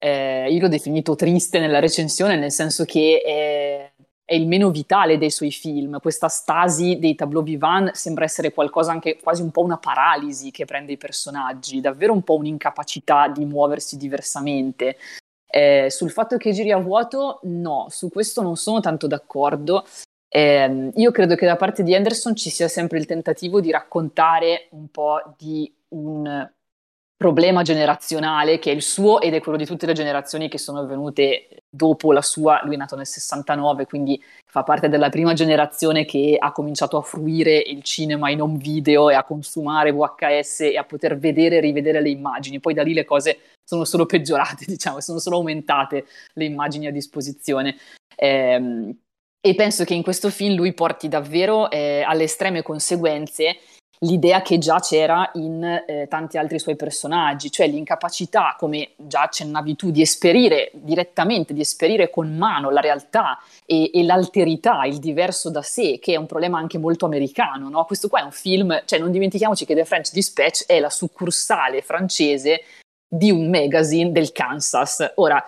eh, io l'ho definito triste nella recensione, nel senso che è il meno vitale dei suoi film. Questa stasi dei tableau vivant sembra essere qualcosa anche quasi un po' una paralisi che prende i personaggi, davvero un po' un'incapacità di muoversi diversamente. Eh, sul fatto che giri a vuoto, no, su questo non sono tanto d'accordo. Eh, io credo che da parte di Anderson ci sia sempre il tentativo di raccontare un po' di un problema generazionale che è il suo ed è quello di tutte le generazioni che sono venute dopo la sua, lui è nato nel 69, quindi fa parte della prima generazione che ha cominciato a fruire il cinema in home video e a consumare VHS e a poter vedere e rivedere le immagini. Poi da lì le cose sono solo peggiorate, diciamo, sono solo aumentate le immagini a disposizione. Eh, e penso che in questo film lui porti davvero eh, alle estreme conseguenze l'idea che già c'era in eh, tanti altri suoi personaggi, cioè l'incapacità, come già accennavi tu, di esperire direttamente, di esperire con mano la realtà e, e l'alterità, il diverso da sé, che è un problema anche molto americano. No? Questo qua è un film, cioè non dimentichiamoci che The French Dispatch è la succursale francese di un magazine del Kansas. Ora,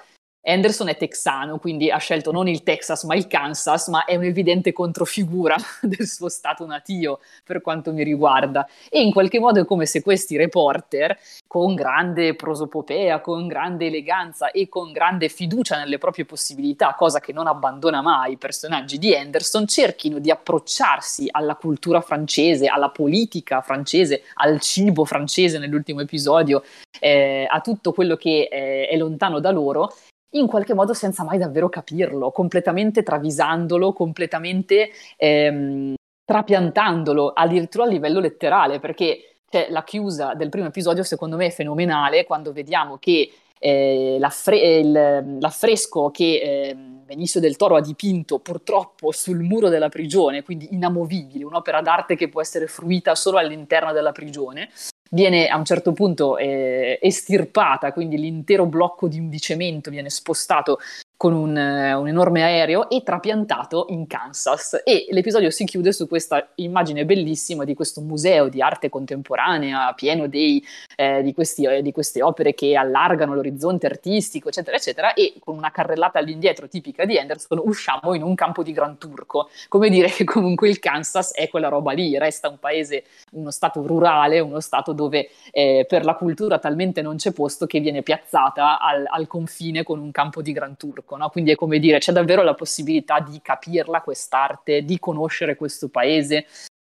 Anderson è texano, quindi ha scelto non il Texas ma il Kansas, ma è un'evidente controfigura del suo stato natio per quanto mi riguarda. E in qualche modo è come se questi reporter, con grande prosopopea, con grande eleganza e con grande fiducia nelle proprie possibilità, cosa che non abbandona mai i personaggi di Anderson, cerchino di approcciarsi alla cultura francese, alla politica francese, al cibo francese nell'ultimo episodio, eh, a tutto quello che eh, è lontano da loro in qualche modo senza mai davvero capirlo, completamente travisandolo, completamente ehm, trapiantandolo, addirittura a livello letterale, perché cioè, la chiusa del primo episodio secondo me è fenomenale quando vediamo che eh, l'affre- il, l'affresco che eh, Benicio del Toro ha dipinto purtroppo sul muro della prigione, quindi inamovibile, un'opera d'arte che può essere fruita solo all'interno della prigione, viene a un certo punto eh, estirpata, quindi l'intero blocco di, di cemento viene spostato con un, uh, un, enorme aereo e trapiantato in Kansas. E l'episodio si chiude su questa immagine bellissima di questo museo di arte contemporanea pieno dei, eh, di, questi, eh, di, queste opere che allargano l'orizzonte artistico, eccetera, eccetera, e con una carrellata all'indietro tipica di Anderson usciamo in un campo di Gran Turco. Come dire che comunque il Kansas è quella roba lì, resta un paese, uno stato rurale, uno stato dove eh, per la cultura talmente non c'è posto che viene piazzata al, al confine con un campo di Gran Turco turco, no? quindi è come dire c'è davvero la possibilità di capirla quest'arte, di conoscere questo paese.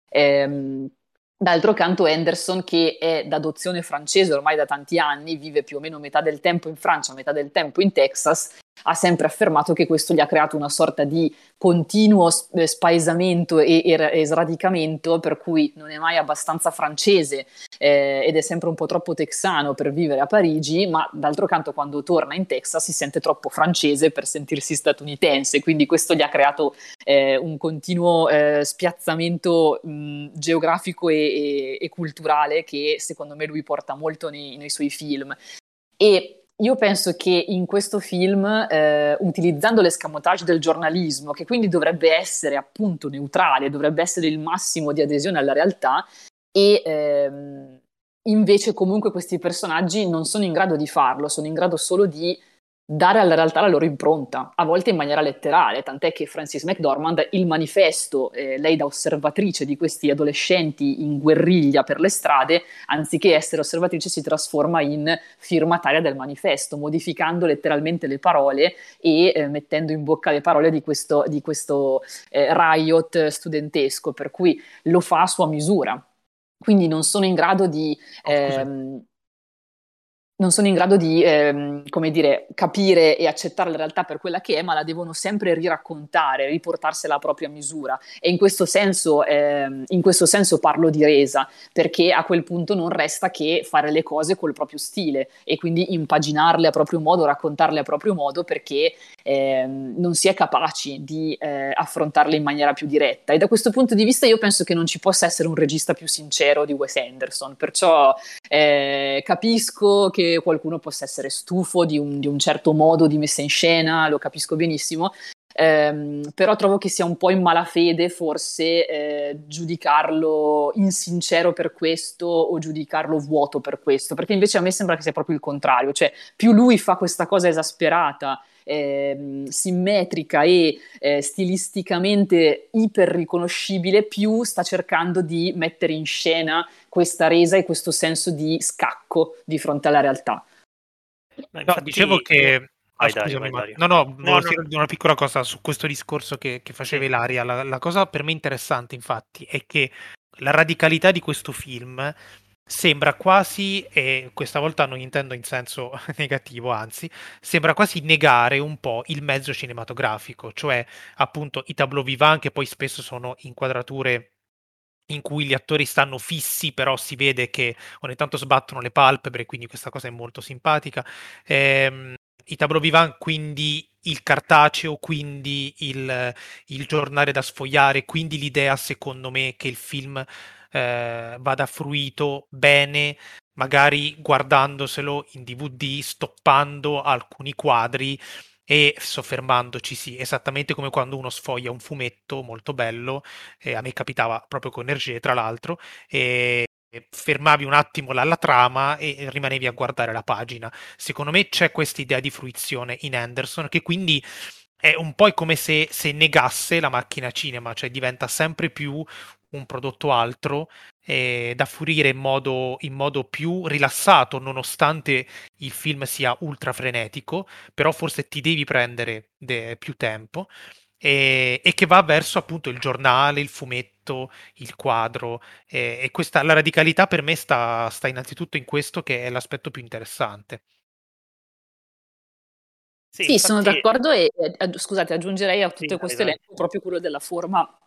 Ehm, D'altro canto Anderson, che è d'adozione francese ormai da tanti anni, vive più o meno metà del tempo in Francia, metà del tempo in Texas, ha sempre affermato che questo gli ha creato una sorta di continuo eh, spaesamento e, e, e sradicamento, per cui non è mai abbastanza francese eh, ed è sempre un po' troppo texano per vivere a Parigi, ma d'altro canto quando torna in Texas si sente troppo francese per sentirsi statunitense, quindi questo gli ha creato eh, un continuo eh, spiazzamento mh, geografico e, e, culturale che secondo me lui porta molto nei, nei suoi film. E io penso che in questo film, eh, utilizzando l'escamotage del giornalismo, che quindi dovrebbe essere appunto neutrale, dovrebbe essere il massimo di adesione alla realtà, e ehm, invece comunque questi personaggi non sono in grado di farlo, sono in grado solo di dare alla realtà la loro impronta, a volte in maniera letterale, tant'è che Francis McDormand, il manifesto, eh, lei da osservatrice di questi adolescenti in guerriglia per le strade, anziché essere osservatrice si trasforma in firmataria del manifesto, modificando letteralmente le parole e eh, mettendo in bocca le parole di questo, di questo eh, riot studentesco, per cui lo fa a sua misura. Quindi non sono in grado di... Oh, non sono in grado di, ehm, come dire, capire e accettare la realtà per quella che è, ma la devono sempre riraccontare, riportarsela a propria misura. E in questo senso, ehm, in questo senso parlo di resa, perché a quel punto non resta che fare le cose col proprio stile e quindi impaginarle a proprio modo, raccontarle a proprio modo, perché ehm, non si è capaci di eh, affrontarle in maniera più diretta. E da questo punto di vista io penso che non ci possa essere un regista più sincero di Wes Anderson, perciò eh, capisco che qualcuno possa essere stufo di un, di un certo modo di messa in scena, lo capisco benissimo, ehm, però trovo che sia un po' in malafede forse eh, giudicarlo insincero per questo o giudicarlo vuoto per questo, perché invece a me sembra che sia proprio il contrario, cioè più lui fa questa cosa esasperata, eh, simmetrica e eh, stilisticamente iper riconoscibile, più sta cercando di mettere in scena questa resa e questo senso di scacco di fronte alla realtà. No, dicevo che Ah, vai, vai, vai, no, no, no, no. una piccola cosa su questo discorso che, che faceva Ilaria. La, la, cosa per me interessante, infatti, è che la radicalità di questo film sembra quasi, e questa volta non intendo in senso negativo, anzi, sembra quasi negare un po' il mezzo cinematografico, cioè appunto i tableau vivant che poi spesso sono inquadrature in cui gli attori stanno fissi, però si vede che ogni tanto sbattono le palpebre, quindi questa cosa è molto simpatica. Ehm, I tableau vivant, quindi il cartaceo, quindi il, il, giornale da sfogliare, quindi l'idea, secondo me, che il film eh, vada fruito bene, magari guardandoselo in DVD, stoppando alcuni quadri e soffermandoci, sì, esattamente come quando uno sfoglia un fumetto molto bello, eh, a me capitava proprio con Hergé tra l'altro, e fermavi un attimo la, la, trama e rimanevi a guardare la pagina. Secondo me c'è questa idea di fruizione in Anderson che quindi è un po' come se, se negasse la macchina cinema, cioè diventa sempre più un prodotto altro eh, da fruire in modo, in modo, più rilassato, nonostante il film sia ultra frenetico, però forse ti devi prendere de- più tempo. E, e, che va verso appunto il giornale, il fumetto, il quadro e, e questa, la radicalità per me sta, sta innanzitutto in questo che è l'aspetto più interessante. Sì, sì infatti... sono d'accordo e scusate, aggiungerei a tutto sì, questo elenco proprio quello della forma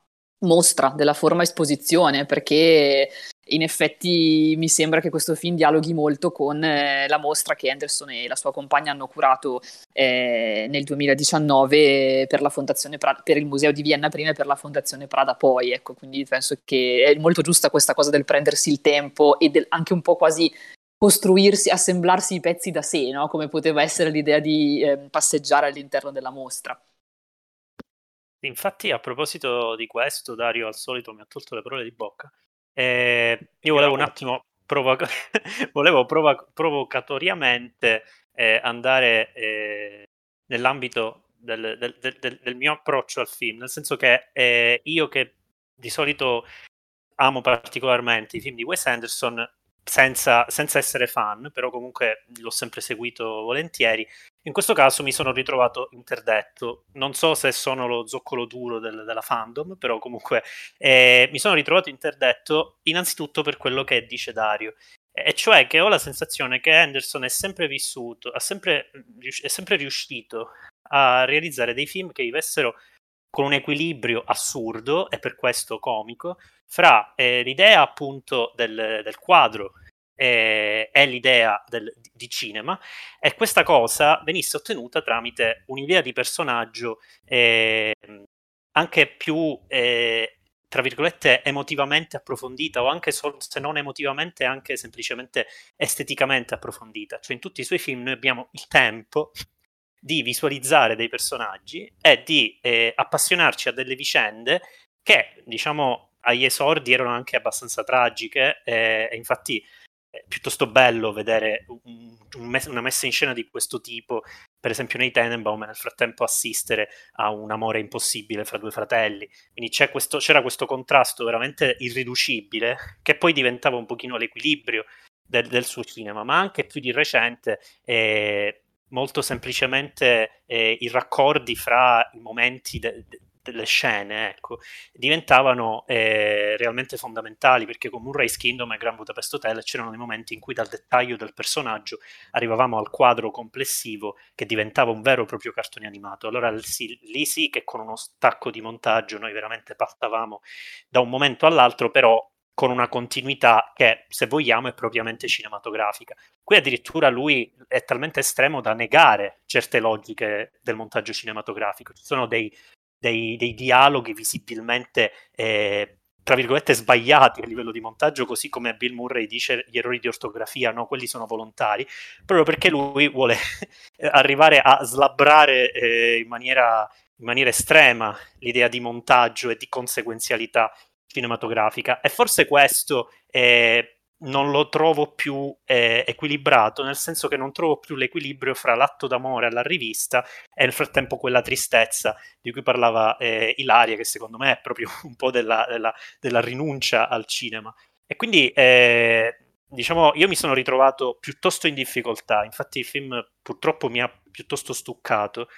mostra, della forma esposizione, perché in effetti mi sembra che questo film dialoghi molto con eh, la mostra che Anderson e la sua compagna hanno curato eh, nel 2019 per, Prada, per il Museo di Vienna prima e per la Fondazione Prada poi, ecco, quindi penso che è molto giusta questa cosa del prendersi il tempo e del, anche un po' quasi costruirsi, assemblarsi i pezzi da sé, no? come poteva essere l'idea di eh, passeggiare all'interno della mostra. Infatti, a proposito di questo, Dario al solito mi ha tolto le parole di bocca. Eh, io volevo un attimo provoca- volevo provo- provocatoriamente eh, andare eh, nell'ambito del, del, del, del, mio approccio al film, nel senso che eh, io che di solito amo particolarmente i film di Wes Anderson, senza, senza, essere fan, però comunque l'ho sempre seguito volentieri. In questo caso mi sono ritrovato interdetto. Non so se sono lo zoccolo duro del, della fandom, però comunque eh, mi sono ritrovato interdetto innanzitutto per quello che dice Dario. E cioè che ho la sensazione che Anderson è sempre vissuto, sempre, è sempre riuscito a realizzare dei film che vivessero con un equilibrio assurdo e per questo comico fra eh, l'idea appunto del, del quadro eh, e l'idea del, di cinema e questa cosa venisse ottenuta tramite un'idea di personaggio eh, anche più eh, tra virgolette emotivamente approfondita o anche so, se non emotivamente anche semplicemente esteticamente approfondita. Cioè in tutti i suoi film noi abbiamo il tempo di visualizzare dei personaggi e di eh, appassionarci a delle vicende che, diciamo, agli esordi erano anche abbastanza tragiche eh, e infatti è piuttosto bello vedere un, un mes- una messa in scena di questo tipo, per esempio nei Tenenbaum, e nel frattempo assistere a un amore impossibile fra due fratelli. Quindi questo, c'era questo contrasto veramente irriducibile che poi diventava un pochino l'equilibrio del, del suo cinema, ma anche più di recente eh, molto semplicemente eh, i raccordi fra i momenti de- de- delle scene, ecco, diventavano eh, realmente fondamentali perché con Murray's Kingdom e Grand Budapest Hotel c'erano dei momenti in cui dal dettaglio del personaggio arrivavamo al quadro complessivo che diventava un vero e proprio cartone animato. Allora sì, lì sì che con uno stacco di montaggio noi veramente passavamo da un momento all'altro, però con una continuità che, se vogliamo, è propriamente cinematografica. Qui addirittura lui è talmente estremo da negare certe logiche del montaggio cinematografico. Ci sono dei, dei, dei dialoghi visibilmente, eh, tra virgolette, sbagliati a livello di montaggio, così come Bill Murray dice gli errori di ortografia, no, quelli sono volontari, proprio perché lui vuole arrivare a slabbrare eh, in, maniera, in maniera estrema l'idea di montaggio e di conseguenzialità cinematografica. E forse questo eh, non lo trovo più eh, equilibrato, nel senso che non trovo più l'equilibrio fra l'atto d'amore alla rivista e nel frattempo quella tristezza di cui parlava eh, Ilaria, che secondo me è proprio un po' della, della, della rinuncia al cinema. E quindi, eh, diciamo, io mi sono ritrovato piuttosto in difficoltà, infatti il film purtroppo mi ha piuttosto stuccato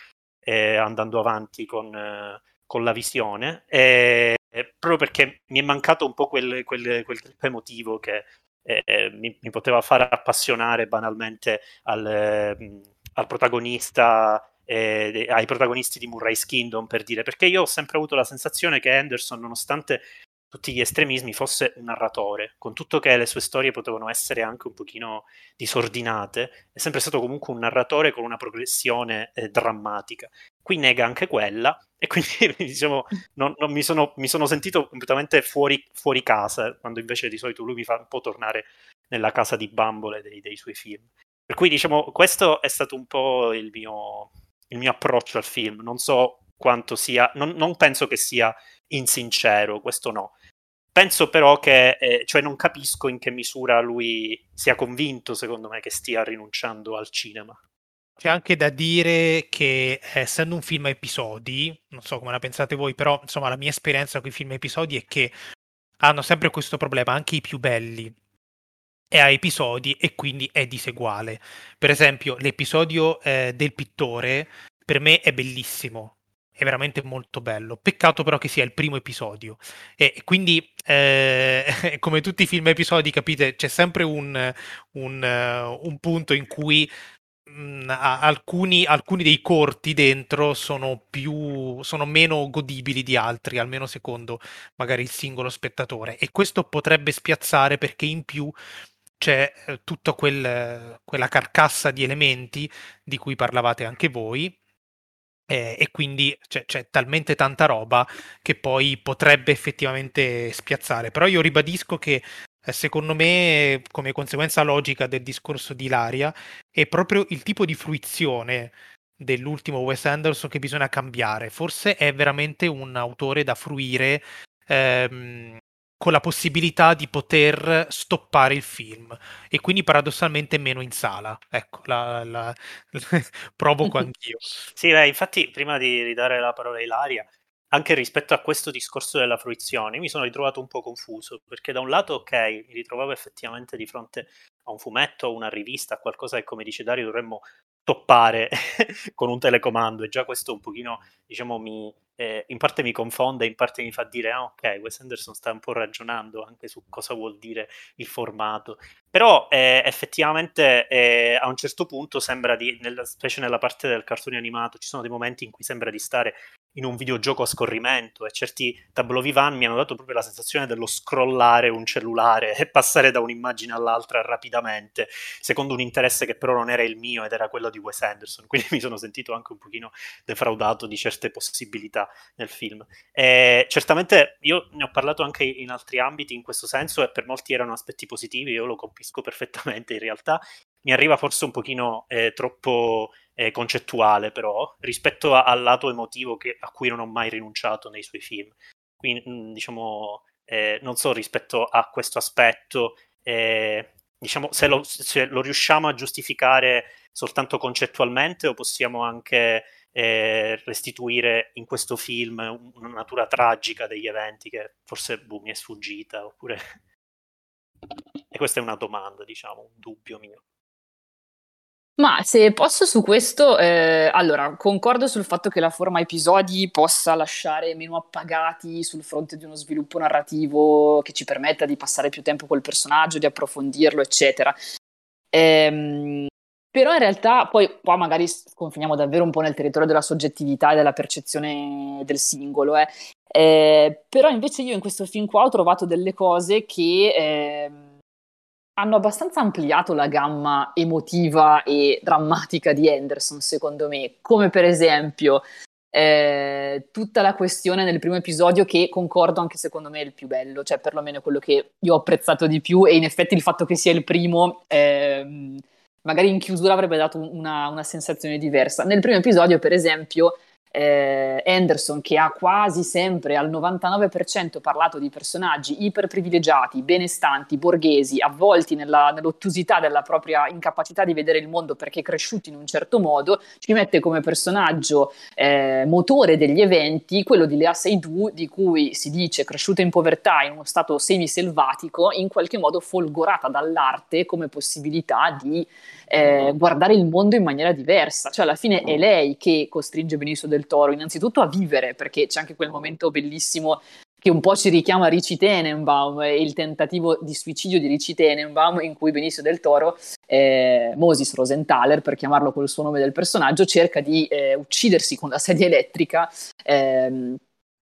eh, andando avanti con, eh, con la visione, eh, proprio perché mi è mancato un po' quel, quel, quel trip emotivo che eh, mi, mi, poteva far appassionare banalmente al, eh, al protagonista, eh, ai protagonisti di Murray's Kingdom, per dire, perché io ho sempre avuto la sensazione che Anderson, nonostante tutti gli estremismi, fosse un narratore, con tutto che le sue storie potevano essere anche un pochino disordinate, è sempre stato comunque un narratore con una progressione eh, drammatica. Qui nega anche quella e quindi diciamo, non, non mi, sono, mi, sono, sentito completamente fuori, fuori, casa, quando invece di solito lui mi fa un po' tornare nella casa di bambole dei, dei suoi film. Per cui diciamo, questo è stato un po' il mio, il mio approccio al film. Non so quanto sia, non, non penso che sia insincero, questo no. Penso però che, eh, cioè non capisco in che misura lui sia convinto, secondo me, che stia rinunciando al cinema. C'è anche da dire che essendo un film a episodi, non so come la pensate voi, però insomma la mia esperienza con i film a episodi è che hanno sempre questo problema, anche i più belli è a episodi e quindi è diseguale. Per esempio, l'episodio eh, del pittore per me è bellissimo, è veramente molto bello. Peccato però che sia il primo episodio. E quindi, eh, come tutti i film episodi, capite, c'è sempre un, un, un punto in cui mh, mm, alcuni, alcuni, dei corti dentro sono più sono meno godibili di altri, almeno secondo magari il singolo spettatore. E questo potrebbe spiazzare perché in più c'è eh, tutta quel, quella carcassa di elementi di cui parlavate anche voi eh, e quindi c'è, c'è, talmente tanta roba che poi potrebbe effettivamente spiazzare. Però io ribadisco che eh, secondo me, come conseguenza logica del discorso di Ilaria, è proprio il tipo di fruizione dell'ultimo Wes Anderson che bisogna cambiare. Forse è veramente un autore da fruire ehm, con la possibilità di poter stoppare il film e quindi paradossalmente meno in sala. Ecco, la, la, provoco anch'io. Sì, beh, infatti prima di ridare la parola a Ilaria, anche rispetto a questo discorso della fruizione, mi sono ritrovato un po' confuso, perché da un lato, ok, mi ritrovavo effettivamente di fronte a un fumetto, a una rivista, a qualcosa che, come dice Dario, dovremmo toppare con un telecomando e già questo un pochino, diciamo, mi, eh, in parte mi confonde, in parte mi fa dire, ah ok, Wes Anderson sta un po' ragionando anche su cosa vuol dire il formato, però eh, effettivamente eh, a un certo punto sembra di, nella, specie nella parte del cartone animato, ci sono dei momenti in cui sembra di stare in un videogioco a scorrimento e certi tableau vivant mi hanno dato proprio la sensazione dello scrollare un cellulare e passare da un'immagine all'altra rapidamente, secondo un interesse che però non era il mio ed era quello di Wes Anderson, quindi mi sono sentito anche un pochino defraudato di certe possibilità nel film. E certamente io ne ho parlato anche in altri ambiti in questo senso e per molti erano aspetti positivi, io lo capisco perfettamente in realtà, mi arriva forse un pochino eh, troppo eh, concettuale però rispetto a, al lato emotivo che, a cui non ho mai rinunciato nei suoi film. Quindi mm, diciamo, eh, non so rispetto a questo aspetto, eh, diciamo, se lo, se lo, riusciamo a giustificare soltanto concettualmente o possiamo anche eh, restituire in questo film una natura tragica degli eventi che forse boh, mi è sfuggita oppure... e questa è una domanda, diciamo, un dubbio mio. Ma se posso su questo, eh, allora concordo sul fatto che la forma episodi possa lasciare meno appagati sul fronte di uno sviluppo narrativo che ci permetta di passare più tempo col personaggio, di approfondirlo, eccetera. Ehm, però in realtà poi qua magari sconfiniamo davvero un po' nel territorio della soggettività e della percezione del singolo, eh. Eh, però invece io in questo film qua ho trovato delle cose che eh, hanno abbastanza ampliato la gamma emotiva e drammatica di Anderson, secondo me, come per esempio eh, tutta la questione nel primo episodio che concordo anche secondo me è il più bello, cioè perlomeno quello che io ho apprezzato di più e in effetti il fatto che sia il primo ehm, magari in chiusura avrebbe dato una, una sensazione diversa. Nel primo episodio, per esempio, eh, Anderson che ha quasi sempre al 99% parlato di personaggi iperprivilegiati, benestanti, borghesi, avvolti nella, nell'ottusità della propria incapacità di vedere il mondo perché cresciuti in un certo modo, ci mette come personaggio eh, motore degli eventi quello di Lea Seydoux di cui si dice cresciuta in povertà in uno stato semiselvatico, in qualche modo folgorata dall'arte come possibilità di eh, guardare il mondo in maniera diversa. Cioè, alla fine è lei che costringe Benicio del Toro innanzitutto a vivere, perché c'è anche quel momento bellissimo che un po' ci richiama a Ricci Tenenbaum e il tentativo di suicidio di Ricci Tenenbaum in cui Benicio del Toro, eh, Moses Rosenthaler, per chiamarlo col suo nome del personaggio, cerca di eh, uccidersi con la sedia elettrica ehm,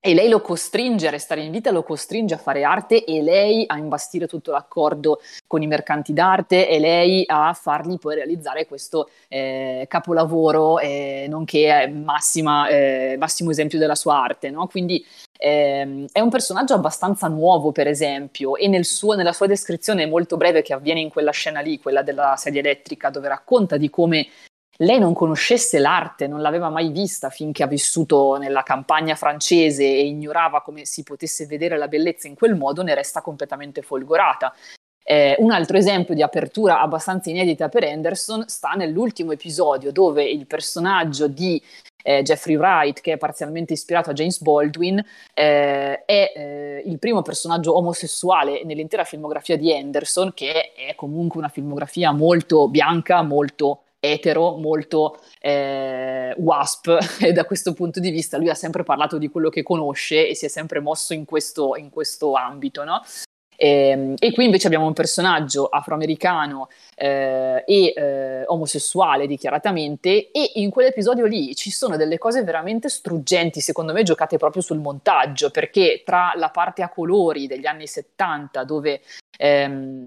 e lei lo costringe a restare in vita, lo costringe a fare arte e lei a imbastire tutto l'accordo con i mercanti d'arte e lei a fargli poi realizzare questo eh, capolavoro, eh, nonché massima, eh, massimo esempio della sua arte. No? Quindi ehm, è un personaggio abbastanza nuovo, per esempio, e nel suo, nella sua descrizione molto breve che avviene in quella scena lì, quella della sedia elettrica, dove racconta di come lei non conoscesse l'arte, non l'aveva mai vista finché ha vissuto nella campagna francese e ignorava come si potesse vedere la bellezza in quel modo, ne resta completamente folgorata. Eh, un altro esempio di apertura abbastanza inedita per Anderson sta nell'ultimo episodio dove il personaggio di eh, Jeffrey Wright, che è parzialmente ispirato a James Baldwin, eh, è eh, il primo personaggio omosessuale nell'intera filmografia di Anderson, che è comunque una filmografia molto bianca, molto etero, molto eh, wasp e da questo punto di vista lui ha sempre parlato di quello che conosce e si è sempre mosso in questo, in questo ambito, no? E, ehm, e, qui invece abbiamo un personaggio afroamericano eh, e eh, omosessuale dichiaratamente e in quell'episodio lì ci sono delle cose veramente struggenti, secondo me giocate proprio sul montaggio, perché tra la parte a colori degli anni 70 dove... Ehm,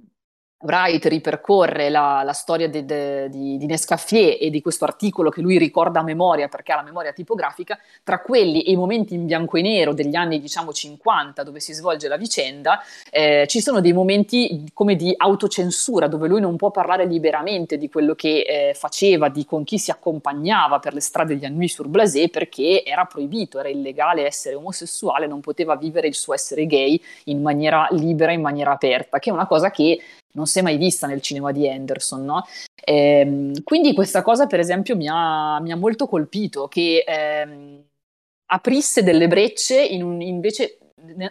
Wright ripercorre la, la storia de, di, di, Nescaffier e di questo articolo che lui ricorda a memoria perché ha la memoria tipografica, tra quelli e i momenti in bianco e nero degli anni diciamo 50 dove si svolge la vicenda, eh, ci sono dei momenti come di autocensura dove lui non può parlare liberamente di quello che eh, faceva, di con chi si accompagnava per le strade degli Annui sur Blasé perché era proibito, era illegale essere omosessuale, non poteva vivere il suo essere gay in maniera libera, in maniera aperta, che è una cosa che non si è mai vista nel cinema di Anderson, no? Ehm, quindi questa cosa, per esempio, mi ha, mi ha molto colpito, che ehm, aprisse delle brecce in un, invece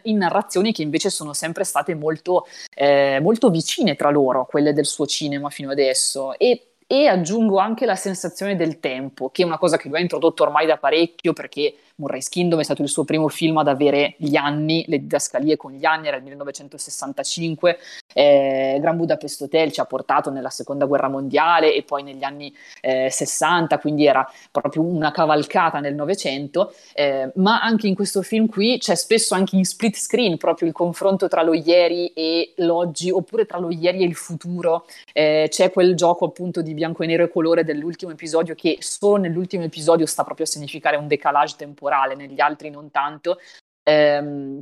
in narrazioni che invece sono sempre state molto, eh, molto vicine tra loro, quelle del suo cinema fino adesso. E e aggiungo anche la sensazione del tempo, che è una cosa che lui ha introdotto ormai da parecchio perché Moonrise Kingdom è stato il suo primo film ad avere gli anni, le didascalie con gli anni, era il 1965, eh, Gran Budapest Hotel ci ha portato nella seconda guerra mondiale e poi negli anni eh, 60, quindi era proprio una cavalcata nel Novecento, eh, ma anche in questo film qui c'è spesso anche in split screen proprio il confronto tra lo ieri e l'oggi, oppure tra lo ieri e il futuro, eh, c'è quel gioco appunto di bianco e nero e colore dell'ultimo episodio che solo nell'ultimo episodio sta proprio a significare un decalage temporale temporale, negli altri non tanto. Ehm,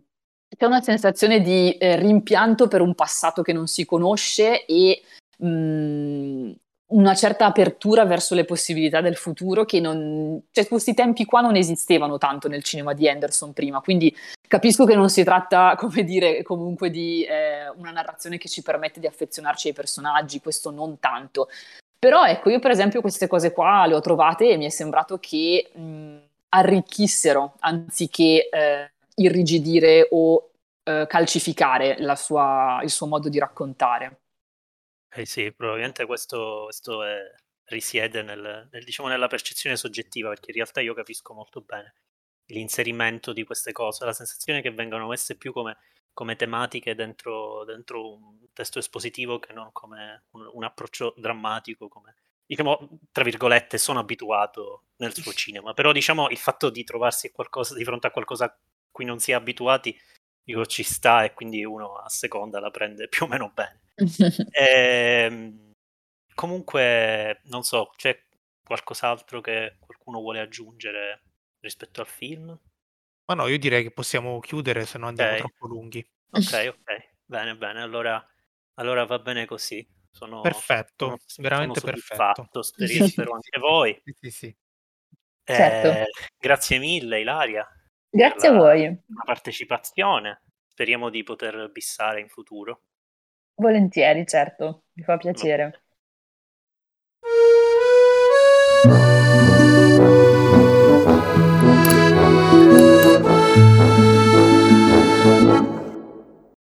c'è una sensazione di eh, rimpianto per un passato che non si conosce e mh, mm, una certa apertura verso le possibilità del futuro che non... Cioè, questi tempi qua non esistevano tanto nel cinema di Anderson prima, quindi capisco che non si tratta, come dire, comunque di eh, una narrazione che ci permette di affezionarci ai personaggi, questo non tanto. Però ecco, io per esempio queste cose qua le ho trovate e mi è sembrato che... Mh, arricchissero anziché eh, irrigidire o eh, calcificare sua, il suo modo di raccontare. Eh sì, probabilmente questo, questo è, risiede nel, nel, diciamo, nella percezione soggettiva, perché in realtà io capisco molto bene l'inserimento di queste cose, la sensazione che vengano messe più come, come tematiche dentro, dentro, un testo espositivo che non come un, un approccio drammatico, come diciamo, tra virgolette, sono abituato nel suo cinema, però diciamo il fatto di trovarsi qualcosa, di fronte a qualcosa a cui non si è abituati, dico ci sta e quindi uno a seconda la prende più o meno bene. e, ehm, comunque, non so, c'è qualcos'altro che qualcuno vuole aggiungere rispetto al film? Ma no, io direi che possiamo chiudere se no andiamo okay. troppo lunghi. Ok, ok, bene, bene, allora, allora va bene così. Sono, perfetto, sono, veramente sono perfetto. Spero, spero anche voi. sì, sì. Eh, certo. Grazie mille Ilaria. Grazie a voi. La partecipazione. Speriamo di poter bissare in futuro. Volentieri, certo, mi fa piacere. No.